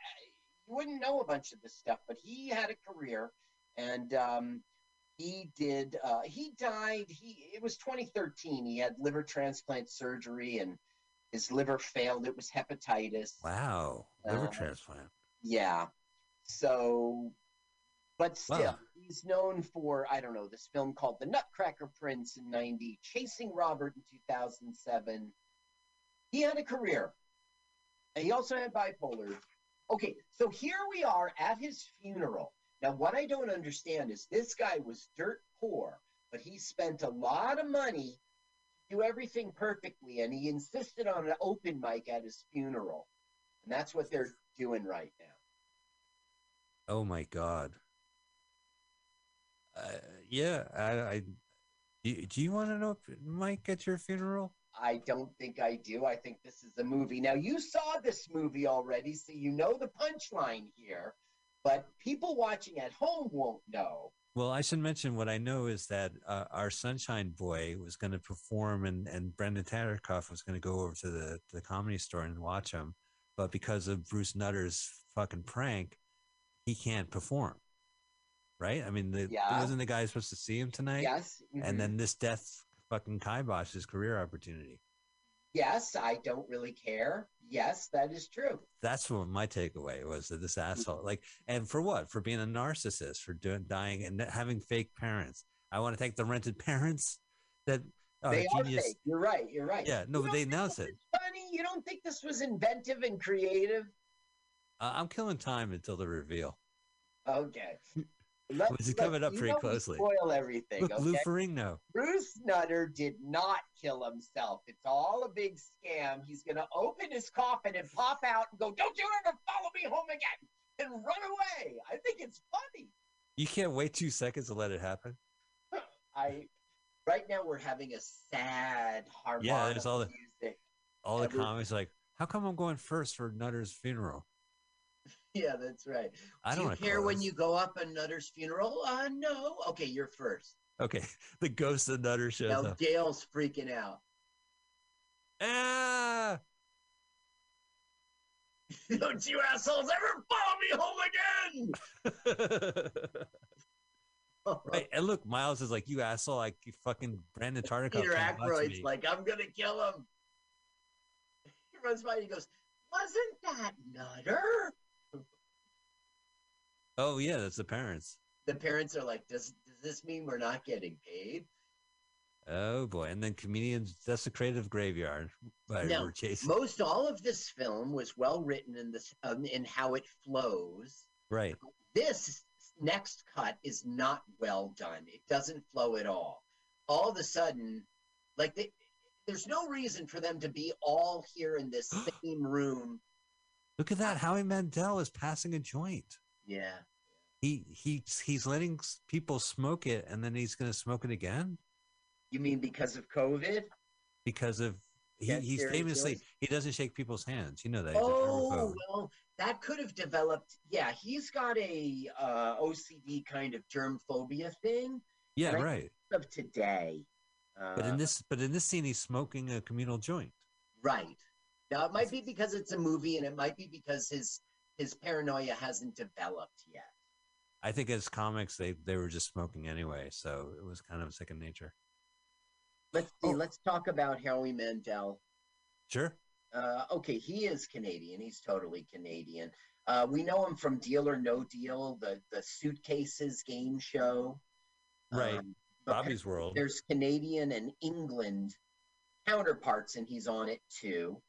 you wouldn't know a bunch of this stuff, but he had a career, and um, he did. Uh, he died. He it was 2013. He had liver transplant surgery, and his liver failed. It was hepatitis. Wow, liver Uh, transplant. Yeah. So, but still, Wow. he's known for, I don't know, this film called The Nutcracker Prince in 90, Chasing Robert in 2007. He had a career. And he also had bipolar. Okay, so here we are at his funeral. Now, what I don't understand is this guy was dirt poor, but he spent a lot of money to do everything perfectly, and he insisted on an open mic at his funeral. And that's what they're doing right now. Oh my god. Uh, yeah, I, I do, you want to know mic at your funeral? I don't think I do. I think this is a movie. Now, you saw this movie already, so you know the punchline here, but people watching at home won't know. Well, I should mention what I know is that uh, our Sunshine Boy was going to perform, and and Brandon Tartikoff was going to go over to the the comedy store and watch him, but because of Bruce Nutter's fucking prank, he can't perform. Right? I mean, the, Yeah. wasn't the guy supposed to see him tonight? Yes. mhm. And then this death fucking kibosh his career opportunity. Yes, I don't really care. Yes, that is true. That's what my takeaway was that this asshole, like, and for what? For being a narcissist, for doing dying and having fake parents. I want to thank the rented parents that uh, they are fake. You're right. You're right. Yeah, no, but they announced it. Funny. You don't think this was inventive and creative? Uh, I'm killing time until the reveal. Okay. Let- is look, coming up pretty closely. Spoil everything. Look, Lou okay? Ferrigno. Bruce Nutter did not kill himself. It's all a big scam. He's going to open his coffin and pop out and go, Don't you ever follow me home again and run away. I think it's funny. You can't wait two seconds to let it happen. I Right now we're having a sad harmonic Yeah, there's all the music. all the Every- comments like, how come I'm going first for Nutter's funeral? Yeah, that's right. I Do don't you care when you go up on Nutter's funeral? Uh, no. Okay, you're first. Okay, the ghost of Nutter shows Now up. Dale's freaking out. Ah! Don't you assholes ever follow me home again? right, and look, Miles is like, you asshole, like you fucking Brandon Tartikoff. Peter Aykroyd's like, I'm gonna kill him. He runs by and he goes, Wasn't that Nutter? Oh yeah, that's the parents. The parents are like, Does does this mean we're not getting paid? Oh boy, and then comedians desecrative graveyard. By Now, most all of this film was well written in this um, in how it flows. right. This next cut is not well done. It doesn't flow at all. All of a sudden, like they, there's no reason for them to be all here in this same room. Look at that. Howie Mandel is passing a joint. Yeah. He he's he's letting people smoke it, and then he's going to smoke it again You mean because of COVID? because of he, Get he's famously he doesn't shake people's hands. You know that. Oh well, that could have developed. Yeah, he's got a uh, OCD kind of germ phobia thing. Yeah, right. Of today. Uh, But in this but in this scene, he's smoking a communal joint. Right. Now it might be because it's a movie, and it might be because his his paranoia hasn't developed yet. I think as comics, they they were just smoking anyway, so it was kind of second nature. Let's see. Let's talk about Howie Mandel. Sure. Uh, okay, he is Canadian. He's totally Canadian. Uh, we know him from Deal or No Deal, the the suitcases game show. Right. Um, Bobby's World. There's Canadian and England counterparts, and he's on it too.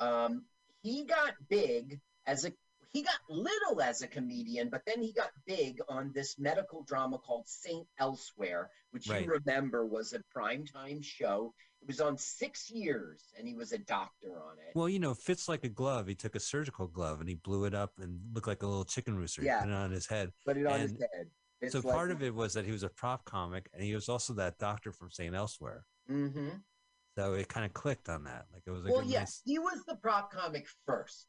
Um, he got big as a he got little as a comedian, but then he got big on this medical drama called Saint Elsewhere, which Right. you remember was a primetime show. It was on six years, and he was a doctor on it. Well, you know, fits like a glove. He took a surgical glove and he blew it up and looked like a little chicken rooster. He Yeah. put it on his head. Put it on his head. It's so like- part of it was that he was a prop comic and he was also that doctor from St. Elsewhere. Mm-hmm. So it kind of clicked on that. Like it was like well, a yes, he was the prop comic first.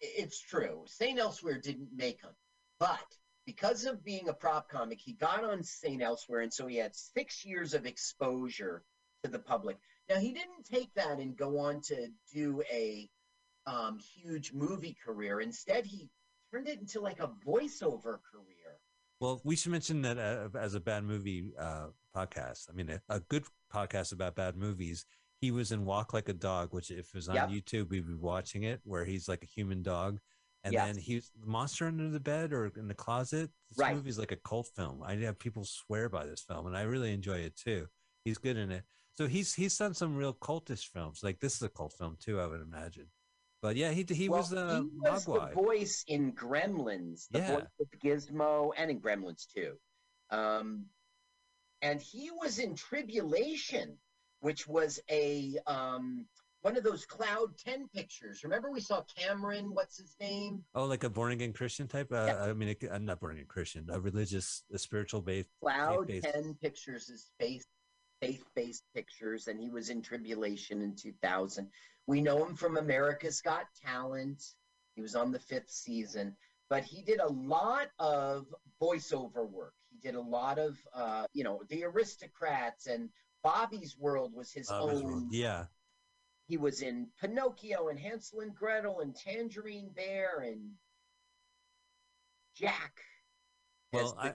It's true. St. Elsewhere didn't make him, but because of being a prop comic, he got on St. Elsewhere, and so he had six years of exposure to the public. Now he didn't take that and go on to do a um, huge movie career. Instead, he turned it into like a voiceover career. Well, we should mention that uh, as a bad movie uh, podcast. I mean, a, a good podcast about bad movies. He was in Walk Like a Dog, which if it was on Yep. YouTube, we'd be watching it, where he's like a human dog. And Yes. then he's the Monster Under the Bed or in the Closet. This Right. movie's like a cult film. I have people swear by this film, and I really enjoy it too. He's good in it. So he's he's done some real cultish films. Like this is a cult film too, I would imagine. But yeah, he he Well, was uh, he was the voice in Gremlins, the Yeah. voice of Gizmo, and in Gremlins too. Um, and he was in Tribulation, which was a um, one of those Cloud Ten pictures. Remember, we saw Cameron. What's his name? Oh, like a born again Christian type. Uh, I mean, i'm not born again Christian. A religious, a spiritual based. Cloud faith-based. Ten Pictures is faith faith-based pictures, and he was in Tribulation in 2000. We know him from America's Got Talent. He was on the fifth season, but he did a lot of voiceover work. He did a lot of, uh, you know, the Aristocrats and Bobby's World was his Bobby's own. World. Yeah. He was in Pinocchio and Hansel and Gretel and Tangerine Bear and Jack. Well, the- I.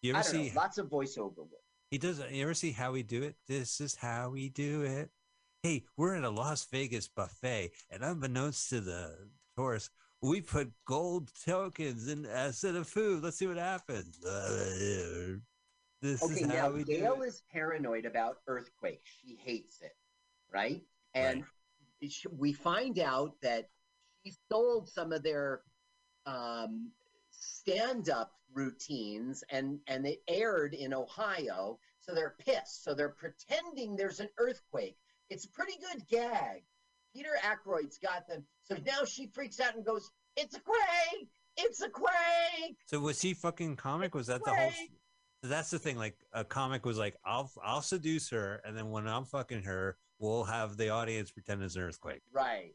You I ever don't see? know, lots of voiceover work. He does. You ever see how we do it? This is how we do it. Hey, we're at a Las Vegas buffet, and unbeknownst to the tourists, we put gold tokens in uh, instead of food. Let's see what happens. This Okay, is now how we do Gail is paranoid about earthquakes. She hates it, right? And sh- we find out that she sold some of their um, stand-up routines, and and it aired in Ohio. So they're pissed. So they're pretending there's an earthquake. It's a pretty good gag. Peter Aykroyd's got them. So now she freaks out and goes, "It's a quake! It's a quake!" So was he fucking comic? Was that the whole? That's the thing. Like a comic was like, I'll I'll seduce her, and then when I'm fucking her, we'll have the audience pretend it's an earthquake. Right.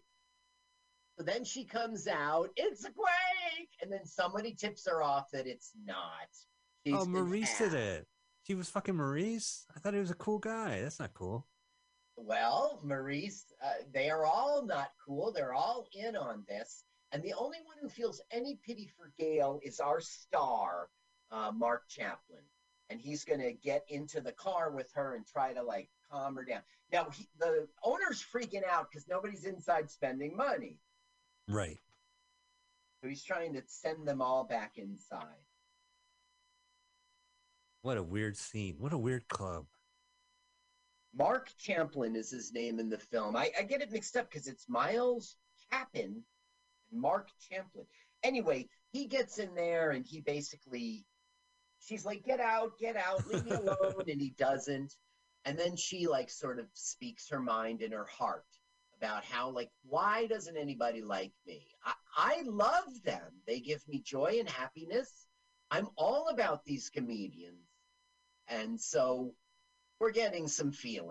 So then she comes out, it's a quake, and then somebody tips her off that it's not. She's oh, Maurice did it. She was fucking Maurice. I thought he was a cool guy. That's not cool. Well, Maurice, uh, they are all not cool. They're all in on this. And the only one who feels any pity for Gail is our star, uh, Mark Champlin. And he's going to get into the car with her and try to like calm her down. Now, he, the owner's freaking out because nobody's inside spending money. Right. So he's trying to send them all back inside. What a weird scene. What a weird club. Mark Champlin is his name in the film. I, I get it mixed up because it's Miles Chapin and Mark Champlin. Anyway, he gets in there and he basically, she's like, get out, get out, leave me alone. and he doesn't. And then she, like, sort of speaks her mind in her heart about how, like, why doesn't anybody like me? I, I love them. They give me joy and happiness. I'm all about these comedians. And so we're getting some feeling.